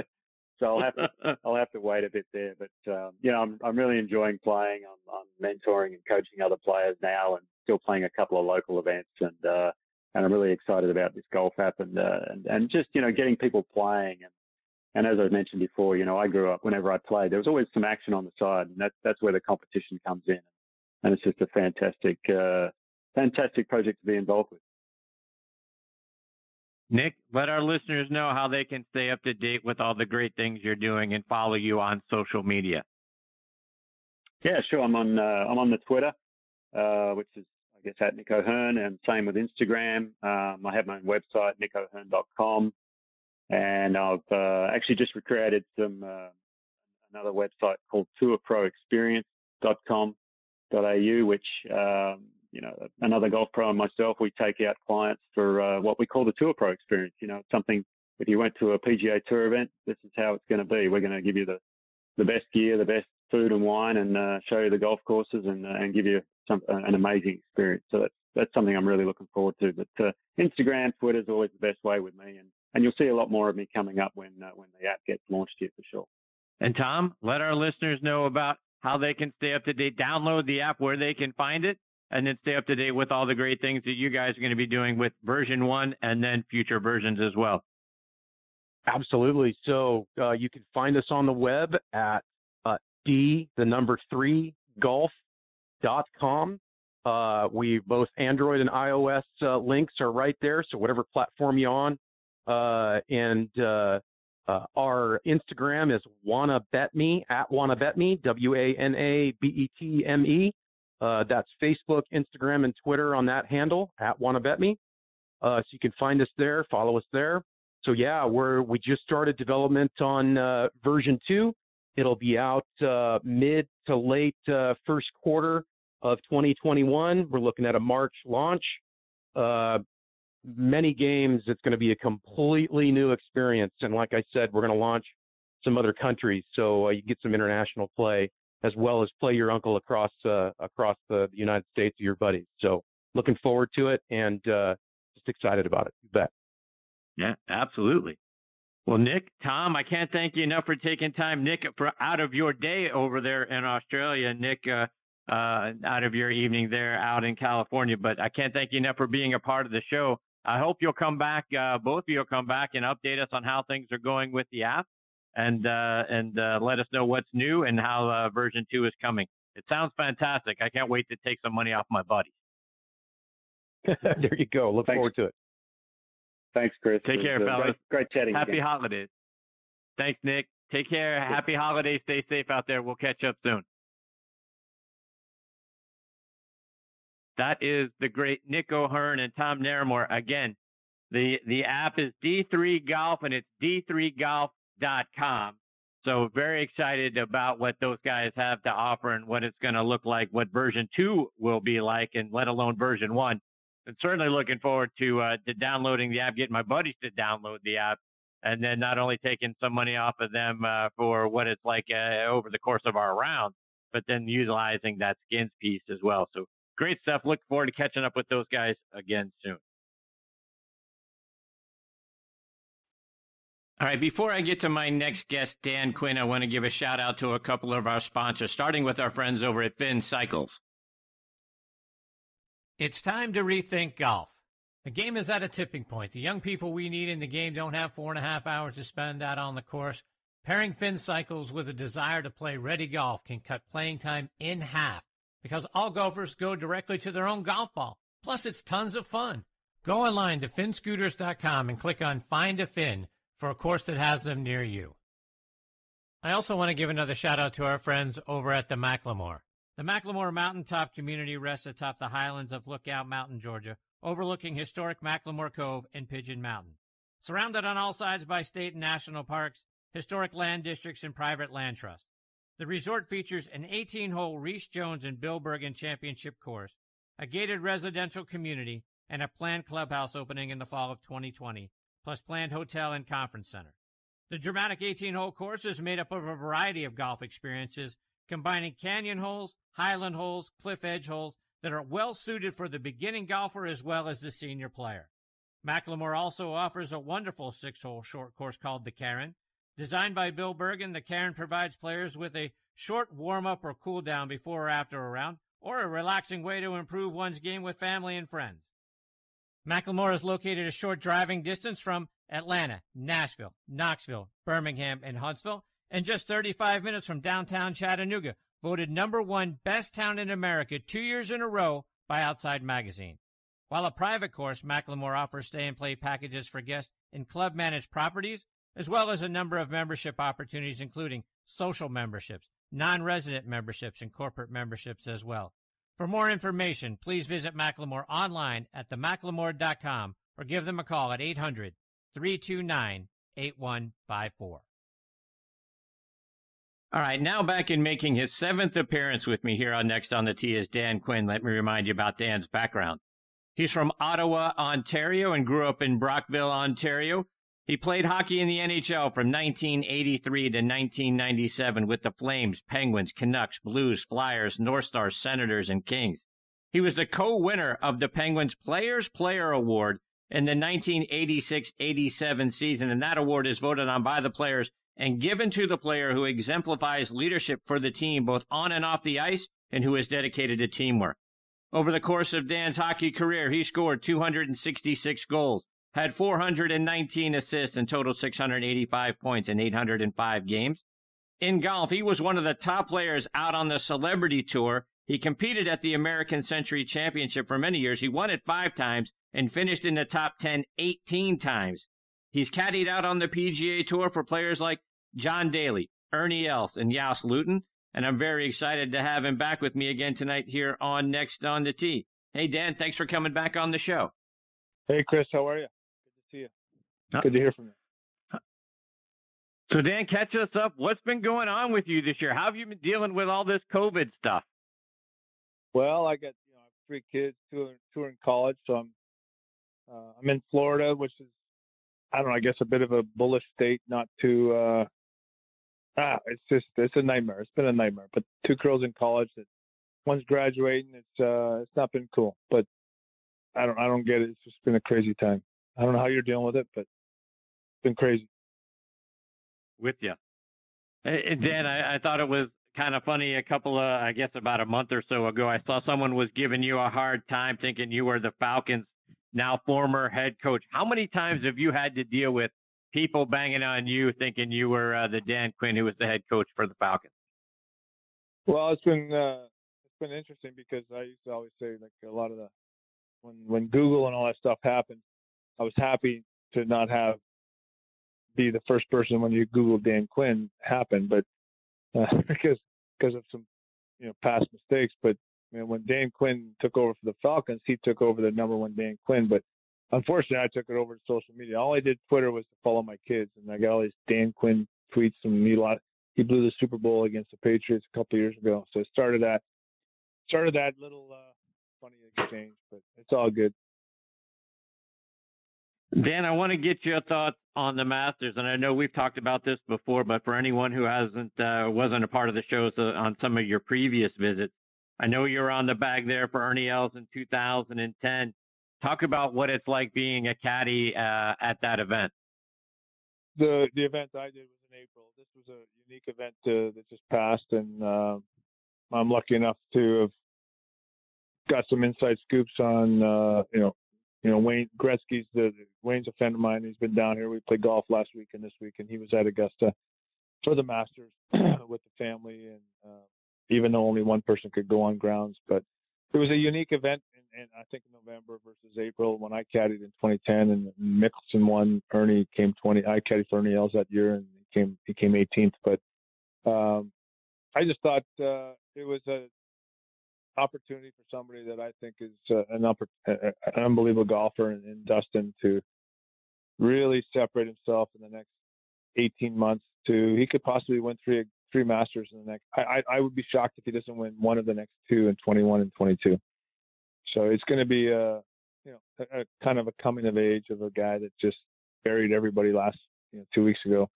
So I'll have to (laughs) I'll have to wait a bit there. But um, you know, I'm I'm really enjoying playing. I'm, I'm mentoring and coaching other players now, and still playing a couple of local events. And uh, and I'm really excited about this golf app and uh, and and just you know getting people playing. And and as I mentioned before, you know, I grew up whenever I played, there was always some action on the side, and that's that's where the competition comes in. And it's just a fantastic uh, fantastic project to be involved with. Nick, let our listeners know how they can stay up to date with all the great things you're doing and follow you on social media. Yeah, sure. I'm on uh, I'm on the Twitter, uh, which is I guess at Nick O'Hern, and same with Instagram. Um, I have my own website, nickohern.com, and I've uh, actually just recreated some uh, another website called tourproexperience.com.au, which um, you know, another golf pro and myself, we take out clients for uh, what we call the tour pro experience. You know, something if you went to a PGA Tour event, this is how it's going to be. We're going to give you the the best gear, the best food and wine, and uh, show you the golf courses and uh, and give you some an amazing experience. So that's that's something I'm really looking forward to. But uh, Instagram, Twitter is always the best way with me, and and you'll see a lot more of me coming up when uh, when the app gets launched here for sure. And Tom, let our listeners know about how they can stay up to date. Download the app, where they can find it, and then stay up to date with all the great things that you guys are going to be doing with version one and then future versions as well. Absolutely. So uh, you can find us on the web at uh, d the number three golf golf.com. Uh, we both Android and iOS uh, links are right there. So whatever platform you're on, uh, and uh, our Instagram is wanna bet me at wanna bet me W A N A B E T M E. Uh, that's Facebook, Instagram, and Twitter on that handle at Wanna Bet Me. Uh, so you can find us there, follow us there. So yeah, we're we just started development on uh, version two. It'll be out uh, mid to late uh, first quarter of 2021. We're looking at a March launch. Uh, many games, it's going to be a completely new experience. And like I said, we're going to launch some other countries, so you get some international play as well as play your uncle across uh, across the, United States with your buddies. So looking forward to it and uh, just excited about it. You bet. Yeah, absolutely. Well, Nick, Tom, I can't thank you enough for taking time, Nick, for out of your day over there in Australia, Nick, uh, uh, out of your evening there out in California. But I can't thank you enough for being a part of the show. I hope you'll come back, uh, both of you will come back and update us on how things are going with the app and uh, and uh, let us know what's new and how uh, version two is coming. It sounds fantastic. I can't wait to take some money off my buddy. (laughs) there you go. Look Thanks. forward to it. Thanks, Chris. Take care, uh, fellas. Great, great chatting. Happy again. holidays. Thanks, Nick. Take care. Happy holidays. Stay safe out there. We'll catch up soon. That is the great Nick O'Hern and Tom Naramore. Again, the the app is D3 Golf and it's d3golf.com. So very excited about what those guys have to offer and what it's going to look like, what version two will be like, and let alone version one. And certainly looking forward to uh, to downloading the app, getting my buddies to download the app, and then not only taking some money off of them uh, for what it's like uh, over the course of our round, but then utilizing that skins piece as well. So great stuff. Look forward to catching up with those guys again soon. All right, before I get to my next guest, Dan Quinn, I want to give a shout out to a couple of our sponsors, starting with our friends over at Finn Cycles. It's time to rethink golf. The game is at a tipping point. The young people we need in the game don't have four and a half hours to spend out on the course. Pairing Finn Cycles with a desire to play ready golf can cut playing time in half because all golfers go directly to their own golf ball. Plus, it's tons of fun. Go online to finscooters.com and click on Find a Fin for a course that has them near you. I also want to give another shout out to our friends over at the McLemore. The McLemore Mountaintop community rests atop the highlands of Lookout Mountain, Georgia, overlooking historic McLemore Cove and Pigeon Mountain. Surrounded on all sides by state and national parks, historic land districts, and private land trusts. The resort features an 18 hole Rees Jones and Bill Bergin championship course, a gated residential community, and a planned clubhouse opening in the fall of 2020, plus planned hotel and conference center. The dramatic 18 hole course is made up of a variety of golf experiences, combining canyon holes, highland holes, cliff edge holes that are well suited for the beginning golfer as well as the senior player. McLemore also offers a wonderful six hole short course called the Cairn. Designed by Bill Bergin, the Cairn provides players with a short warm up or cool down before or after a round, or a relaxing way to improve one's game with family and friends. McLemore is located a short driving distance from Atlanta, Nashville, Knoxville, Birmingham, and Huntsville, and just 35 minutes from downtown Chattanooga, voted number one best town in America two years in a row by Outside Magazine. While a private course, McLemore offers stay and play packages for guests in club managed properties, as well as a number of membership opportunities, including social memberships, non resident memberships, and corporate memberships as well. For more information, please visit McLemore online at themclemore.com or give them a call at 800 329 8154. All right, now back in making his seventh appearance with me here on Next on the Tee is Dan Quinn. Let me remind you about Dan's background. He's from Ottawa, Ontario, and grew up in Brockville, Ontario. He played hockey in the NHL from 1983 to 1997 with the Flames, Penguins, Canucks, Blues, Flyers, North Stars, Senators, and Kings. He was the co-winner of the Penguins Players Player Award in the 1986-87 season, and that award is voted on by the players and given to the player who exemplifies leadership for the team both on and off the ice and who is dedicated to teamwork. Over the course of Dan's hockey career, he scored 266 goals, had 419 assists, and totaled 685 points in 805 games. In golf, he was one of the top players out on the celebrity tour. He competed at the American Century Championship for many years. He won it five times and finished in the top 10 18 times. He's caddied out on the PGA Tour for players like John Daly, Ernie Els, and Joost Luiten. And I'm very excited to have him back with me again tonight here on Next on the Tee. Hey, Dan, thanks for coming back on the show. Hey, Chris, how are you? To you. Good to hear from you. So, Dan, catch us up. What's been going on with you this year? How have you been dealing with all this COVID stuff? Well, I got you know three kids, two are, two are in college, so I'm uh, I'm in Florida, which is I don't know, I guess a bit of a bullish state, not too. Uh, ah, it's just it's a nightmare. It's been a nightmare. But two girls in college that one's graduating. It's uh it's not been cool, but I don't I don't get it. It's just been a crazy time. I don't know how you're dealing with it, but it's been crazy. with you. And Dan, I, I thought it was kind of funny. A couple of, I guess, about a month or so ago, I saw someone was giving you a hard time, thinking you were the Falcons' now former head coach. How many times have you had to deal with people banging on you, thinking you were uh, the Dan Quinn who was the head coach for the Falcons? Well, it's been uh, it's been interesting because I used to always say like a lot of the when when Google and all that stuff happened, I was happy to not have be the first person when you Google Dan Quinn happen, but uh, (laughs) because because of some you know past mistakes. But when Dan Quinn took over for the Falcons, he took over the number one Dan Quinn. But unfortunately, I took it over to social media. All I did Twitter was to follow my kids, and I got all these Dan Quinn tweets from me. Lot he blew the Super Bowl against the Patriots a couple years ago, so I started that started that little uh, funny exchange. But it's all good. Dan, I want to get your thoughts on the Masters, and I know we've talked about this before, but for anyone who hasn't uh, wasn't a part of the shows uh, on some of your previous visits, I know you were on the bag there for Ernie Els in 2010. Talk about what it's like being a caddy uh, at that event. The the event I did was in April. This was a unique event uh, that just passed, and uh, I'm lucky enough to have got some inside scoops on uh, you know you know, Wayne Gretzky's the Wayne's a friend of mine. He's been down here. We played golf last week and this week, and he was at Augusta for the Masters (clears throat) with the family. And uh, even though only one person could go on grounds, but it was a unique event. And, and I think November versus April when I caddied in 2010, and Mickelson won. Ernie came 20. I caddied for Ernie Els that year, and he came he came 18th. But um, I just thought uh, it was a opportunity for somebody that I think is uh, an, upper, uh, an unbelievable golfer in, in Dustin to really separate himself in the next 18 months. To he could possibly win three three Masters in the next. I, I, I would be shocked if he doesn't win one of the next two in 21 and 22. So it's going to be a you know a, a kind of a coming of age of a guy that just buried everybody last you know two weeks ago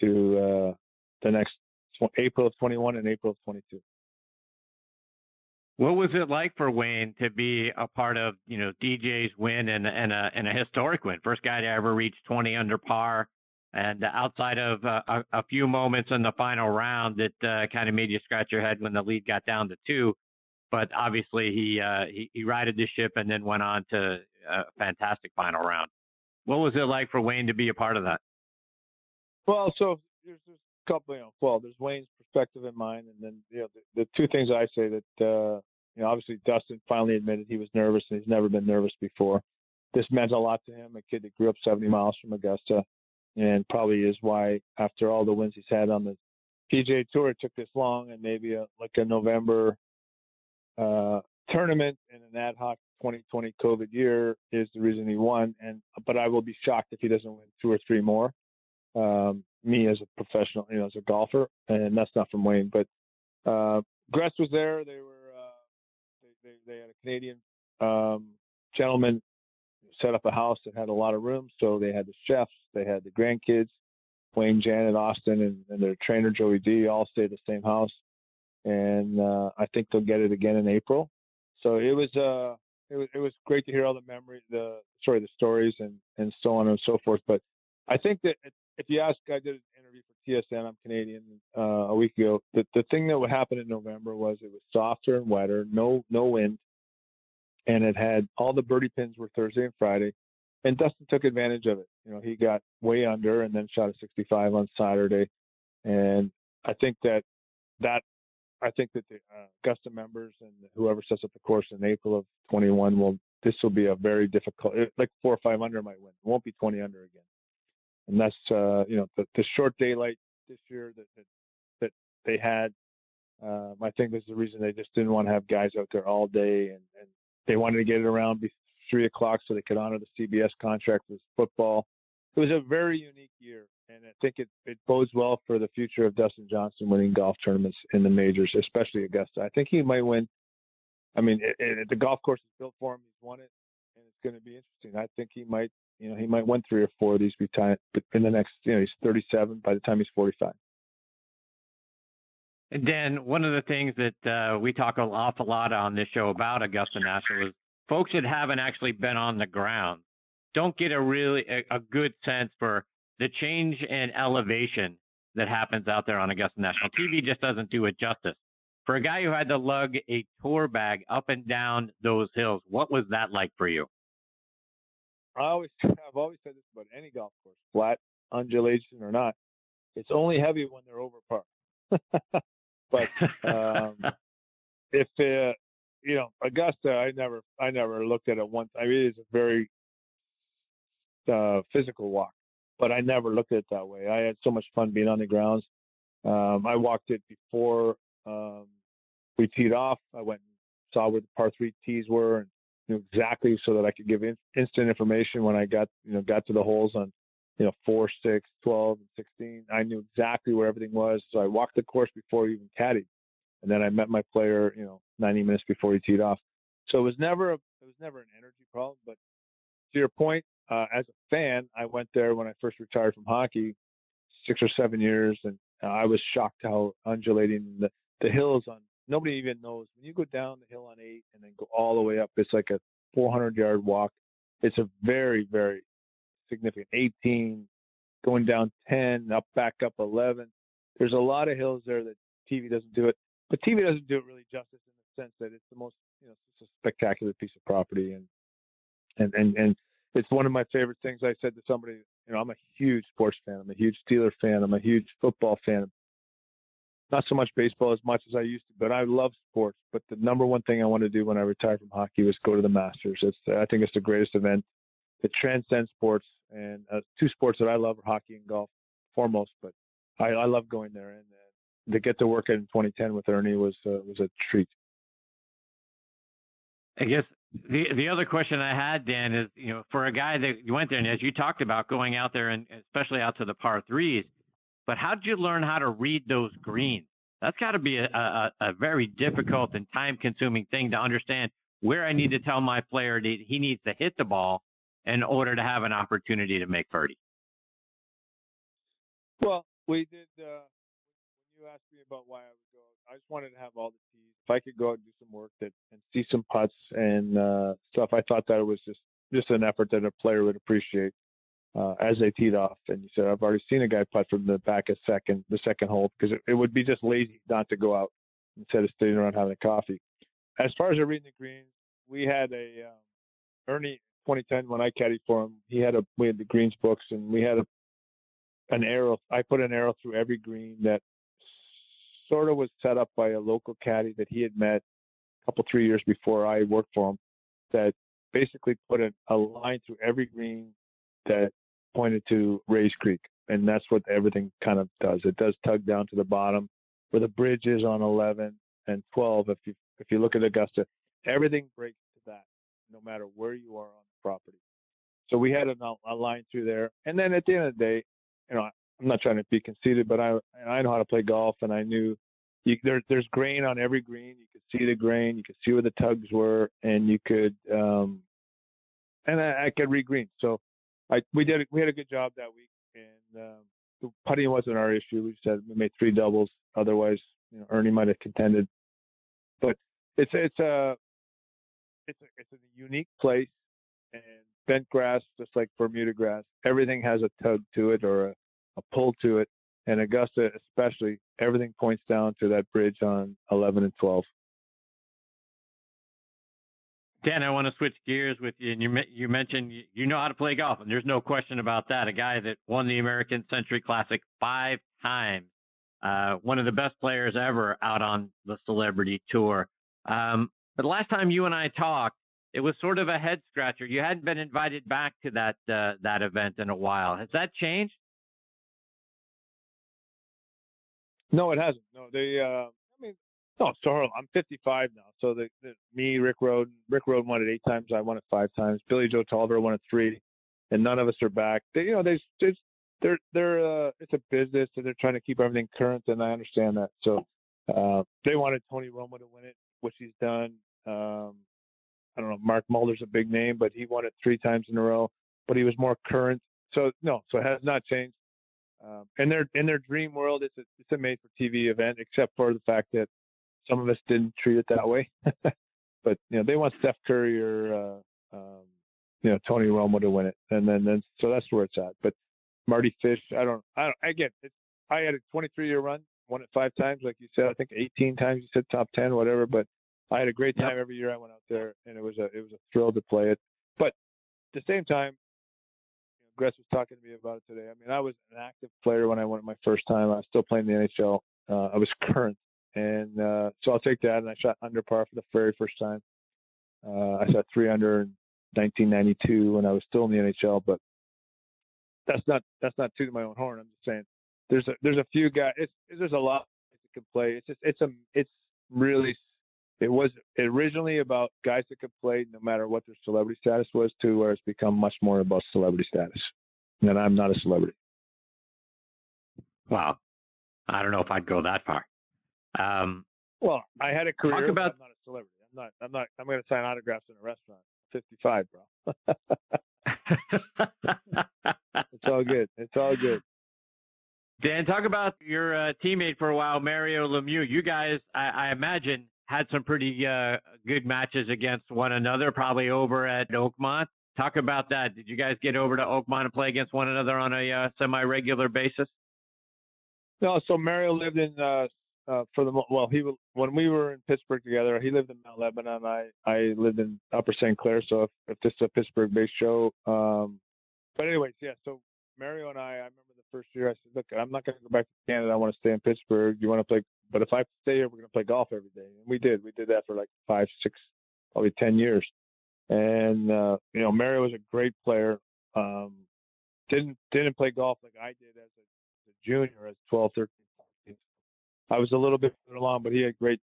to uh, the next April of 21 and April of 22. What was it like for Wayne to be a part of, you know, DJ's win and, and, a, and a historic win? First guy to ever reach 20 under par. And outside of uh, a, a, few moments in the final round that uh, kind of made you scratch your head when the lead got down to two. But obviously, he, uh, he, he righted the ship and then went on to a fantastic final round. What was it like for Wayne to be a part of that? Well, so there's, couple, you know, well, there's Wayne's perspective in mind, and then you know the, the two things I say that uh, you know obviously Dustin finally admitted he was nervous and he's never been nervous before. This meant a lot to him, a kid that grew up 70 miles from Augusta, and probably is why after all the wins he's had on the PGA Tour, it took this long, and maybe a, like a November uh, tournament in an ad hoc 2020 COVID year is the reason he won. And but I will be shocked if he doesn't win two or three more. Um, me as a professional, you know, as a golfer, and that's not from Wayne. But uh, Gretz was there. They were uh, they, they, they had a Canadian um, gentleman set up a house that had a lot of rooms, so they had the chefs, they had the grandkids, Wayne, Janet, Austin, and, and their trainer Joey D all stayed at the same house, and uh, I think they'll get it again in April. So it was uh it was it was great to hear all the memories, the sorry, the stories, and and so on and so forth. But I think that if you ask, I did an interview for TSN. I'm Canadian uh, a week ago. The the thing that would happen in November was it was softer and wetter, no no wind, and it had all the birdie pins were Thursday and Friday, and Dustin took advantage of it. You know, he got way under and then shot a 65 on Saturday, and I think that that I think that the uh, Augusta members and whoever sets up the course in April of 21 will this will be a very difficult like four or five under might win. It won't be 20 under again and that's uh, you know the, the short daylight this year that that, that they had. Um, I think is the reason they just didn't want to have guys out there all day, and, and they wanted to get it around three o'clock so they could honor the CBS contract with football. It was a very unique year, and I think it, it bodes well for the future of Dustin Johnson winning golf tournaments in the majors, especially Augusta. I think he might win. I mean, it, it, the golf course is built for him. He's won it, and it's going to be interesting. I think he might you know, he might win three or four of these but in the next, you know, he's 37 by the time he's 45. And Dan, one of the things that uh, we talk an awful lot on this show about Augusta National is folks that haven't actually been on the ground don't get a really a, a good sense for the change in elevation that happens out there on Augusta National. TV just doesn't do it justice. For a guy who had to lug a tour bag up and down those hills, what was that like for you? I always, (laughs) I've always said this about any golf course: flat, undulation or not. It's only heavy when they're over par. (laughs) but um, (laughs) if uh, you know Augusta, I never I never looked at it once. I mean, it's a very uh, physical walk, but I never looked at it that way. I had so much fun being on the grounds. Um, I walked it before um, we teed off. I went and saw where the par three tees were and knew exactly so that I could give in, instant information when I got you know got to the holes on you know four, six, 12, and 16. I knew exactly where everything was, so I walked the course before even caddied, and then I met my player you know 90 minutes before he teed off. So it was never a, it was never an energy problem. But to your point, uh, as a fan, I went there when I first retired from hockey, six or seven years, and I was shocked how undulating the the hills on nobody even knows when you go down the hill on eight and then go all the way up. It's like a 400 yard walk. It's a very very significant 18, going down 10, up back up 11. There's a lot of hills there that TV doesn't do it, but TV doesn't do it really justice in the sense that it's the most you know it's a spectacular piece of property and and and and it's one of my favorite things. I said to somebody, you know, I'm a huge sports fan. I'm a huge Steeler fan. I'm a huge football fan not so much baseball as much as I used to, but I love sports. But the number one thing I want to do when I retire from hockey was go to the Masters. It's, I think it's the greatest event. It transcends sports, and uh, two sports that I love are hockey and golf, foremost. But I, I love going there, and uh, to get to work in 2010 with Ernie was uh, was a treat. I guess the the other question I had, Dan, is you know for a guy that you went there, and as you talked about going out there, and especially out to the par threes, but how did you learn how to read those greens? That's got to be a, a, a, very difficult and time consuming thing to understand where I need to tell my player that he needs to hit the ball in order to have an opportunity to make birdie. Well, we did. Uh, you asked me about why I would go, I just wanted to have all the tees. If I could go out and do some work that and see some putts and uh, stuff, I thought that it was just just an effort that a player would appreciate uh, as they teed off. And you said, I've already seen a guy putt from the back of second, the second hole, because it, it would be just lazy not to go out instead of sitting around having a coffee. As far as reading the greens, we had a um, Ernie 2010 when I caddied for him. He had a we had the greens books and we had a an arrow. I put an arrow through every green that sort of was set up by a local caddy that he had met a couple three years before I worked for him. That basically put a, a line through every green that pointed to Rae's Creek, and that's what everything kind of does. It does tug down to the bottom where the bridge is on 11 and 12. If you if you look at Augusta, everything breaks to that, no matter where you are on the property. So we had a, a line through there, and then at the end of the day, you know, I'm not trying to be conceited, but I I know how to play golf, and I knew you, there, there's grain on every green. You could see the grain, you could see where the tugs were, and you could um, and I, I could read green. So I we did we had a good job that week, and um, the putting wasn't our issue. We said we made three doubles. Otherwise, you know, Ernie might have contended. But it's it's a it's a it's a unique place, and bent grass, just like Bermuda grass, everything has a tug to it or a, a pull to it. And Augusta, especially, everything points down to that bridge on 11 and 12. Dan, I want to switch gears with you. And you you mentioned you know how to play golf, and there's no question about that. A guy that won the American Century Classic five times, uh, one of the best players ever out on the Celebrity Tour. Um, but last time you and I talked, it was sort of a head scratcher. You hadn't been invited back to that uh, that event in a while. Has that changed? No, it hasn't. No, they. Uh, no, so I'm 55 now. So the, the me, Rick Rhoden, Rick Rhoden won it eight times. I won it five times. Billy Joe Tolliver won it three, and none of us are back. They, you know, they, they're, they're, uh, it's a business and they're trying to keep everything current, and I understand that. So uh, they wanted Tony Romo to win it, which he's done. Um, I don't know. Mark Mulder's a big name, but he won it three times in a row. But he was more current. So no, so it has not changed. Um, in their in their dream world, it's a it's a made for TV event, except for the fact that some of us didn't treat it that way. (laughs) but you know, they want Steph Curry or uh, um, you know Tony Romo to win it, and then then so that's where it's at. But Mardy Fish, I don't, I don't. Again, it, I had a 23 year run, won it five times, like you said. I think 18 times you said top 10, whatever. But I had a great time yep. every year I went out there, and it was a it was a thrill to play it. But at the same time, Gretz was talking to me about it today. I mean, I was an active player when I went my first time. I was still playing the NHL. Uh, I was (laughs) current, and uh, so I'll take that. And I shot under par for the very first time. Uh, I shot three under in 1992 when I was still in the NHL. But that's not that's not tooting my own horn. I'm just saying there's a there's a few guys. It's, there's a lot that can play. It's just it's a it's really it was originally about guys that could play no matter what their celebrity status was to where it's become much more about celebrity status. And I'm not a celebrity. Wow. I don't know if I'd go that far. Um, well, I had a career. Talk about, I'm not a celebrity. I'm not. I'm not. I'm going to sign autographs in a restaurant. 55, bro. (laughs) it's all good. It's all good. Dan, talk about your uh, teammate for a while, Mario Lemieux. You guys, I, I imagine, had some pretty uh, good matches against one another, probably over at Oakmont. Talk about that. Did you guys get over to Oakmont and play against one another on a uh, semi-regular basis? No, so Mario lived in uh, for the well, he when we were in Pittsburgh together, he lived in Mount Lebanon. I I lived in Upper St. Clair. So if, if this is a Pittsburgh-based show, um, but anyways, yeah. So Mario and I, I remember the first year. I said, look, I'm not going to go back to Canada. I want to stay in Pittsburgh. You want to play but if I stay here, we're going to play golf every day. And we did. We did that for like five, six, probably 10 years. And, uh, you know, Mario was a great player. Um, didn't, didn't play golf like I did as a, as a junior, as 12, 13, 14. I was a little bit further along, but he had great,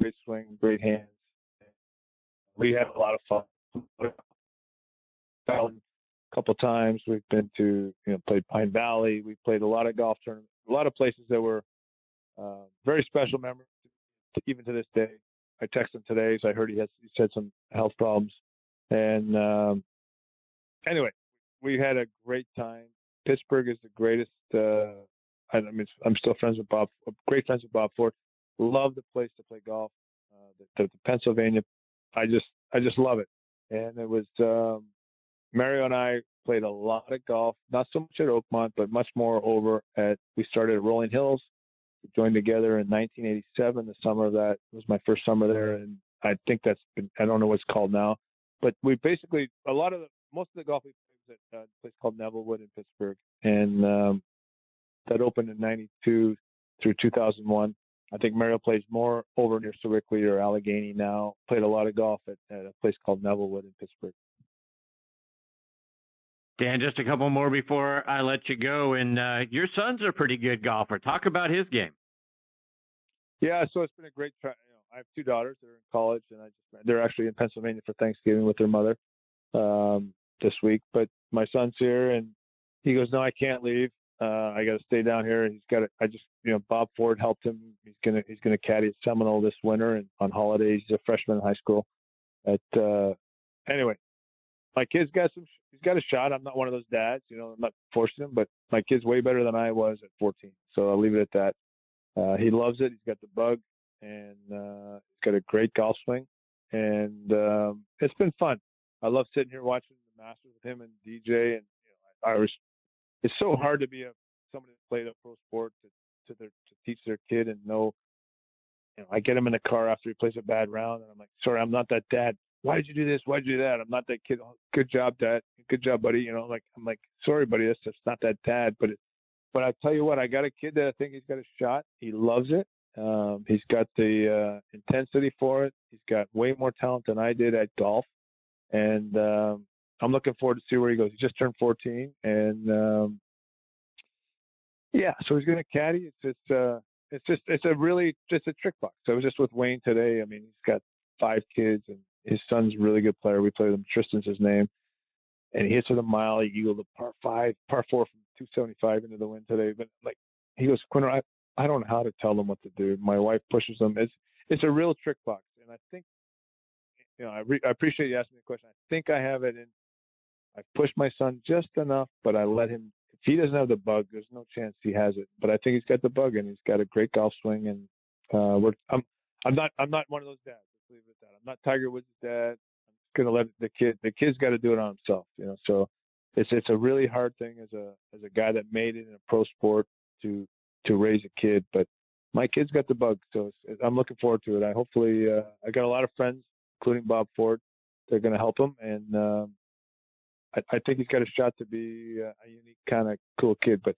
great swing, great hands. We had a lot of fun. A couple times we've been to, you know, played Pine Valley. We played a lot of golf tournaments, a lot of places that were uh, very special memories, even to this day. I texted him today, so I heard he has he had some health problems. And um, anyway, we had a great time. Pittsburgh is the greatest. Uh, I, mean, I'm still friends with Bob. Great friends with Bob Ford. Love the place to play golf. Uh, the, the, the, Pennsylvania, I just I just love it. And it was um, Mario and I played a lot of golf. Not so much at Oakmont, but much more over at. We started at Rolling Hills joined together in 1987. The summer of that was my first summer there, and I think that's been, I don't know what's called now, but we basically a lot of the most of the golf we played was at a place called Nevillewood in Pittsburgh, and um, that opened in '92 through 2001. I think Mario plays more over near Sewickley or Allegheny now. Played a lot of golf at, at a place called Nevillewood in Pittsburgh. Dan, just a couple more before I let you go. And uh, your son's a pretty good golfer. Talk about his game. Yeah, so it's been a great try. You know, I have two daughters that are in college, and I just they're actually in Pennsylvania for Thanksgiving with their mother um, this week. But my son's here, and he goes, "No, I can't leave. Uh, I got to stay down here." He's got. I just, you know, Bob Ford helped him. He's gonna he's gonna caddy at Seminole this winter and on holidays. He's a freshman in high school. At uh, anyway, my kid's got some. He's got a shot. I'm not one of those dads, you know. I'm not forcing him, but my kid's way better than I was at 14. So I'll leave it at that. Uh, he loves it. He's got the bug, and uh, he's got a great golf swing, and um, it's been fun. I love sitting here watching the Masters with him and DJ, and you know, I, I was. It's so hard to be a somebody that played a pro sport to to their to teach their kid and know. You know, I get him in the car after he plays a bad round, and I'm like, "Sorry, I'm not that dad why did you do this? Why did you do that? I'm not that kid. Oh, good job, dad. Good job, buddy. You know, like I'm like, sorry, buddy. That's just not that dad. But it, but I tell you what, I got a kid that I think he's got a shot. He loves it. Um, he's got the uh, intensity for it. He's got way more talent than I did at golf, and um, I'm looking forward to see where he goes. He just turned 14, and um, yeah, so he's going to caddy. It's just, uh, it's just, it's a really just a trick box. So I was just with Wayne today. I mean, he's got five kids, and his son's a really good player. We play with him. Tristan's his name, and he hits with a mile. He eagled a par five, par four from 275 into the wind today. But like he goes, Quinter, I, I don't know how to tell them what to do. My wife pushes them. It's it's a real trick box, and I think you know I, re- I appreciate you asking me the question. I think I have it in. I pushed my son just enough, but I let him. If he doesn't have the bug, there's no chance he has it. But I think he's got the bug, and he's got a great golf swing. And uh, we're I'm I'm not I'm not one of those dads leave it at that. I'm not Tiger Woods' dad. I'm just gonna let the kid. The kid's got to do it on himself, you know. So it's it's a really hard thing as a as a guy that made it in a pro sport to to raise a kid. But my kid's got the bug, so I'm looking forward to it. I hopefully uh, I got a lot of friends, including Bob Ford. They're going to help him, and um, I, I think he's got a shot to be a, a unique kind of cool kid. But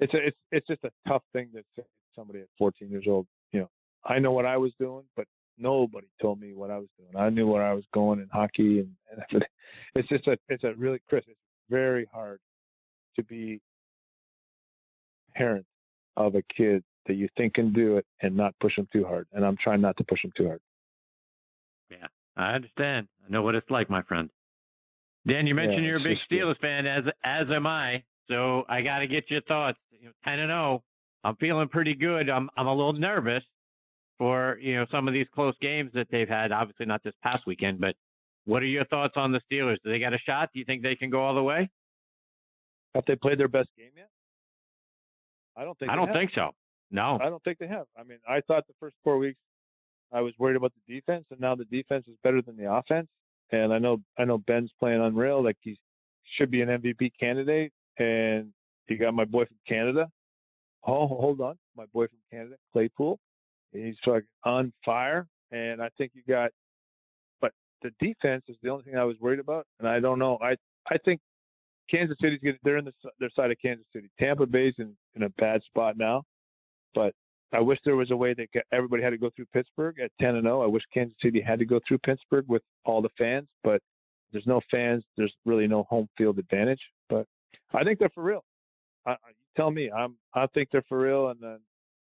it's a, it's it's just a tough thing to say somebody at 14 years old. You know, I know what I was doing, but nobody told me what I was doing. I knew where I was going in hockey, and, and. (laughs) It's just a it's a really Chris. It's very hard to be parent of a kid that you think can do it and not push them too hard. And I'm trying not to push them too hard. Yeah, I understand. I know what it's like, my friend. Dan, you mentioned yeah, you're a big Steelers fan, as as am I. So I got to get your thoughts. Ten and zero. I'm feeling pretty good. I'm I'm a little nervous for you know some of these close games that they've had. Obviously not this past weekend, but what are your thoughts on the Steelers? Do they got a shot? Do you think they can go all the way? Have they played their best game yet? I don't think. I don't have. think so. No, I don't think they have. I mean, I thought the first four weeks I was worried about the defense, and now the defense is better than the offense. And I know I know Ben's playing unreal. Like he should be an MVP candidate, and you got my boy from Canada. Oh, hold on, my boy from Canada, Claypool. He's like on fire, and I think you got. But the defense is the only thing I was worried about, and I don't know. I I think Kansas City's getting they're in the, their side of Kansas City. Tampa Bay's in, in a bad spot now, but I wish there was a way that everybody had to go through Pittsburgh at 10 and 0. I wish Kansas City had to go through Pittsburgh with all the fans, but there's no fans. There's really no home field advantage. But I think they're for real. I, tell me. I'm. I think they're for real, and then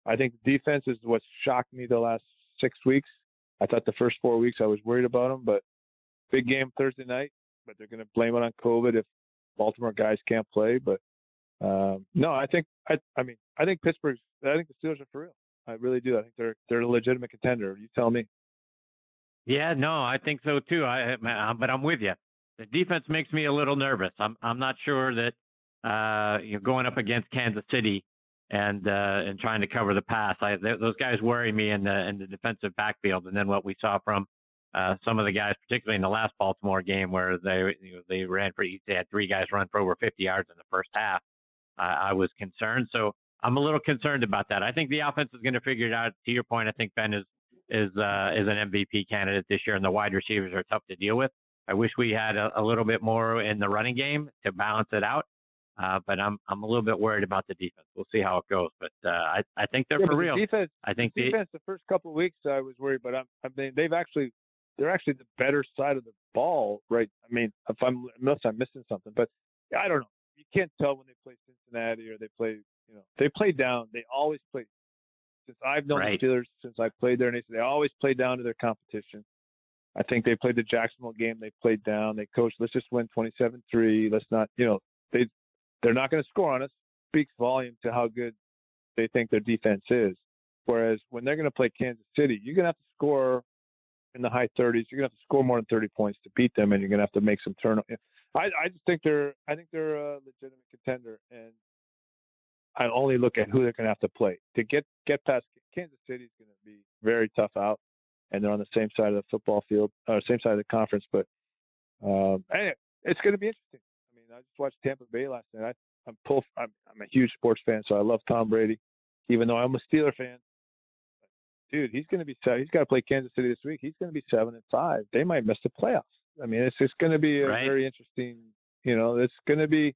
I think defense is what shocked me the last six weeks. I thought the first four weeks I was worried about them, but big game Thursday night. But they're going to blame it on COVID if Baltimore guys can't play. But um, no, I think I. I mean, I think Pittsburgh's. I think the Steelers are for real. I really do. I think they're they're a legitimate contender. You tell me. Yeah, no, I think so too. I, but I'm with you. The defense makes me a little nervous. I'm I'm not sure that uh, you're going up against Kansas City and uh, and trying to cover the pass. I, those guys worry me in the in the defensive backfield. And then what we saw from uh, some of the guys, particularly in the last Baltimore game, where they you know, they ran for they had three guys run for over 50 yards in the first half. I was concerned. So I'm a little concerned about that. I think the offense is going to figure it out. To your point, I think Ben is is uh, is an MVP candidate this year, and the wide receivers are tough to deal with. I wish we had a, a little bit more in the running game to balance it out. Uh, but I'm I'm a little bit worried about the defense. We'll see how it goes. But uh, I I think they're yeah, for real. The defense, I think the defense. The first couple of weeks I was worried, but I'm, I mean they've actually they're actually the better side of the ball, right? I mean, if I'm unless I'm missing something, but I don't know. You can't tell when they play Cincinnati or they play, you know, they play down. They always play. Since I've known right. the Steelers, since I played there, and they always play down to their competition. I think they played the Jacksonville game. They played down. They coached. Let's just win 27-3. Let's not, you know, they they're not going to score on us. Speaks volume to how good they think their defense is. Whereas when they're going to play Kansas City, you're going to have to score in the high 30s. You're going to have to score more than 30 points to beat them, and you're going to have to make some turnovers. I, I just think they're I think they're a legitimate contender, and I only look at who they're going to have to play to get get past Kansas City is going to be very tough out, and they're on the same side of the football field, or same side of the conference. But um, anyway, it's going to be interesting. I mean, I just watched Tampa Bay last night. I, I'm pull. I'm, I'm a huge sports fan, so I love Tom Brady, even though I'm a Steeler fan. Dude, he's going to be. He's got to play Kansas City this week. He's going to be seven and five. They might miss the playoffs. I mean, it's just going to be a right. very interesting. You know, it's going to be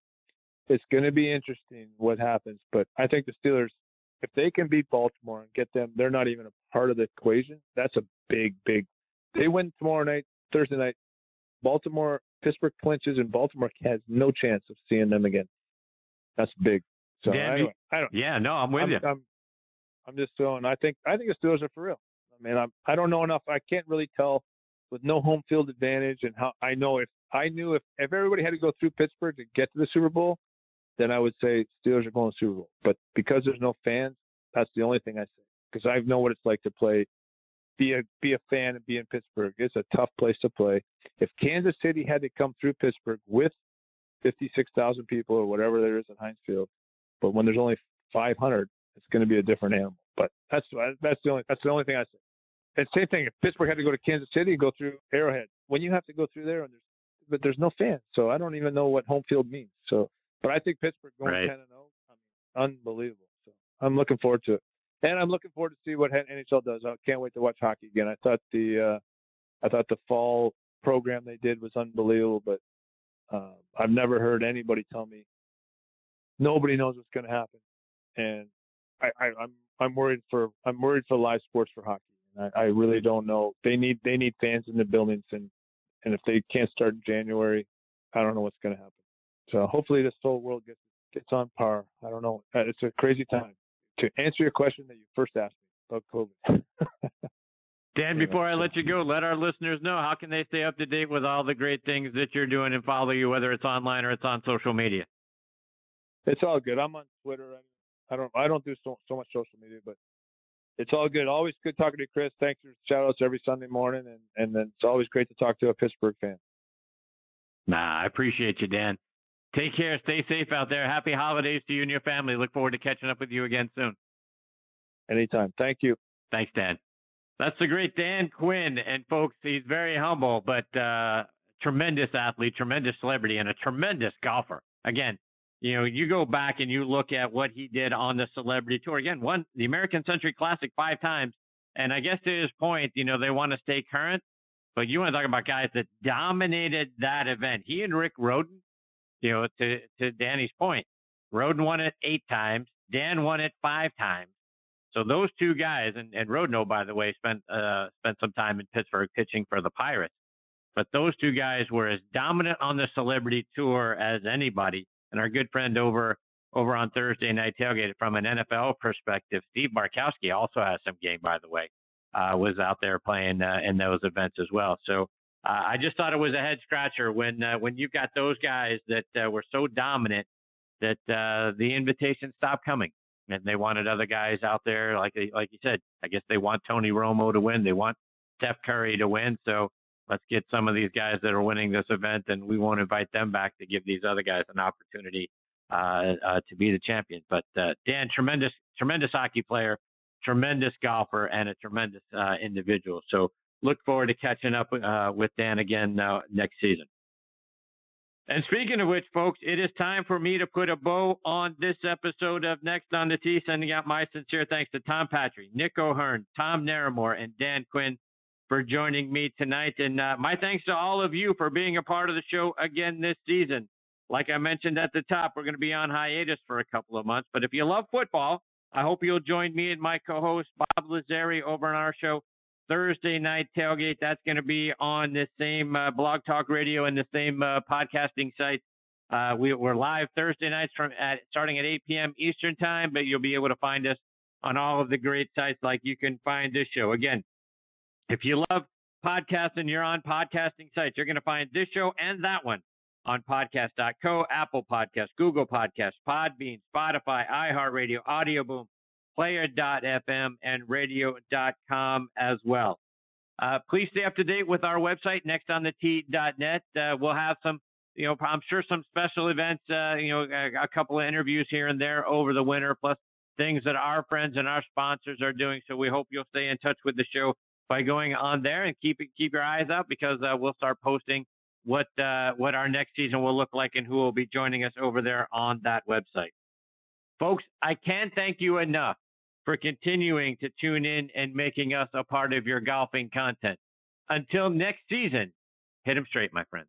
it's going to be interesting what happens. But I think the Steelers, if they can beat Baltimore and get them, they're not even a part of the equation. That's a big, big. They win tomorrow night, Thursday night. Baltimore, Pittsburgh clinches, and Baltimore has no chance of seeing them again. That's big. So yeah, anyway, I don't. Yeah, no, I'm with I'm, you. I'm, I'm just throwing. I think I think the Steelers are for real. I mean, I'm, I don't know enough. I can't really tell with no home field advantage and how I know if I knew if if everybody had to go through Pittsburgh to get to the Super Bowl, then I would say Steelers are going to Super Bowl. But because there's no fans, that's the only thing I say. Because I know what it's like to play, be a be a fan and be in Pittsburgh. It's a tough place to play. If Kansas City had to come through Pittsburgh with 56,000 people or whatever there is in Heinz Field, but when there's only 500, it's going to be a different animal. But that's that's the only that's the only thing I say. And same thing. If Pittsburgh had to go to Kansas City, go through Arrowhead. When you have to go through there, and there's but there's no fans, so I don't even know what home field means. So, but I think Pittsburgh going right. 10 and 0, I mean, unbelievable. So I'm looking forward to it, and I'm looking forward to see what NHL does. I can't wait to watch hockey again. I thought the uh, I thought the fall program they did was unbelievable, but Uh, I've never heard anybody tell me nobody knows what's going to happen, and I, I, I'm I'm worried for I'm worried for live sports for hockey. I, I really don't know. They need they need fans in the buildings, and and if they can't start in January, I don't know what's going to happen. So hopefully this whole world gets gets on par. I don't know. Uh, it's a crazy time. To answer your question that you first asked me about COVID. (laughs) Dan, before I let you go, let our listeners know how can they stay up to date with all the great things that you're doing and follow you, whether it's online or it's on social media. It's all good. I'm on Twitter. I don't I don't do so, so much social media, but it's all good. Always good talking to you, Chris. Thanks for shout outs every Sunday morning, and and then it's always great to talk to a Pittsburgh fan. Nah, I appreciate you, Dan. Take care. Stay safe out there. Happy holidays to you and your family. Look forward to catching up with you again soon. Anytime. Thank you. Thanks, Dan. That's the great Dan Quinn. And folks, he's very humble, but uh, tremendous athlete, tremendous celebrity, and a tremendous golfer. Again, you know, you go back and you look at what he did on the celebrity tour. Again, won the American Century Classic five times. And I guess to his point, you know, they want to stay current. But you want to talk about guys that dominated that event. He and Rick Rhoden, you know, to, to Danny's point, Rhoden won it eight times. Dan won it five times. So those two guys, and, and Rodno, by the way, spent uh, spent some time in Pittsburgh pitching for the Pirates. But those two guys were as dominant on the celebrity tour as anybody. And our good friend over over on Thursday night tailgate from an NFL perspective, Steve Bartkowski also has some game, by the way, uh, was out there playing uh, in those events as well. So uh, I just thought it was a head scratcher when uh, when you've got those guys that uh, were so dominant that uh, the invitations stopped coming and they wanted other guys out there. Like like you said, I guess they want Tony Romo to win. They want Steph Curry to win. So let's get some of these guys that are winning this event, and we won't invite them back to give these other guys an opportunity uh, uh, to be the champion. But uh, Dan, tremendous tremendous hockey player, tremendous golfer, and a tremendous uh, individual. So look forward to catching up uh, with Dan again uh, next season. And speaking of which, folks, it is time for me to put a bow on this episode of Next on the Tee, sending out my sincere thanks to Tom Patri, Nick O'Hern, Tom Naramore, and Dan Quinn for joining me tonight. And uh, my thanks to all of you for being a part of the show again this season. Like I mentioned at the top, we're going to be on hiatus for a couple of months. But if you love football, I hope you'll join me and my co host, Bob Lazari, over on our show Thursday night tailgate. That's going to be on the same uh, Blog Talk Radio and the same uh, podcasting site. Uh, we, are live Thursday nights from at, starting at 8 p.m. Eastern time, but you'll be able to find us on all of the great sites like you can find this show. Again, if you love podcasting, you're on podcasting sites. You're going to find this show and that one on podcast.co, Apple Podcast, Google Podcast, Podbean, Spotify, iHeartRadio, Audio Boom, player.fm, and radio.com as well. Uh, please stay up to date with our website, nextonthetee.net. Uh, we'll have some, you know, I'm sure some special events, uh, you know, a, a, couple of interviews here and there over the winter, plus things that our friends and our sponsors are doing. So we hope you'll stay in touch with the show by going on there and keep keep your eyes out because uh, we'll start posting what uh, what our next season will look like and who will be joining us over there on that website. Folks, I can't thank you enough for continuing to tune in and making us a part of your golfing content. Until next season, hit them straight, my friends.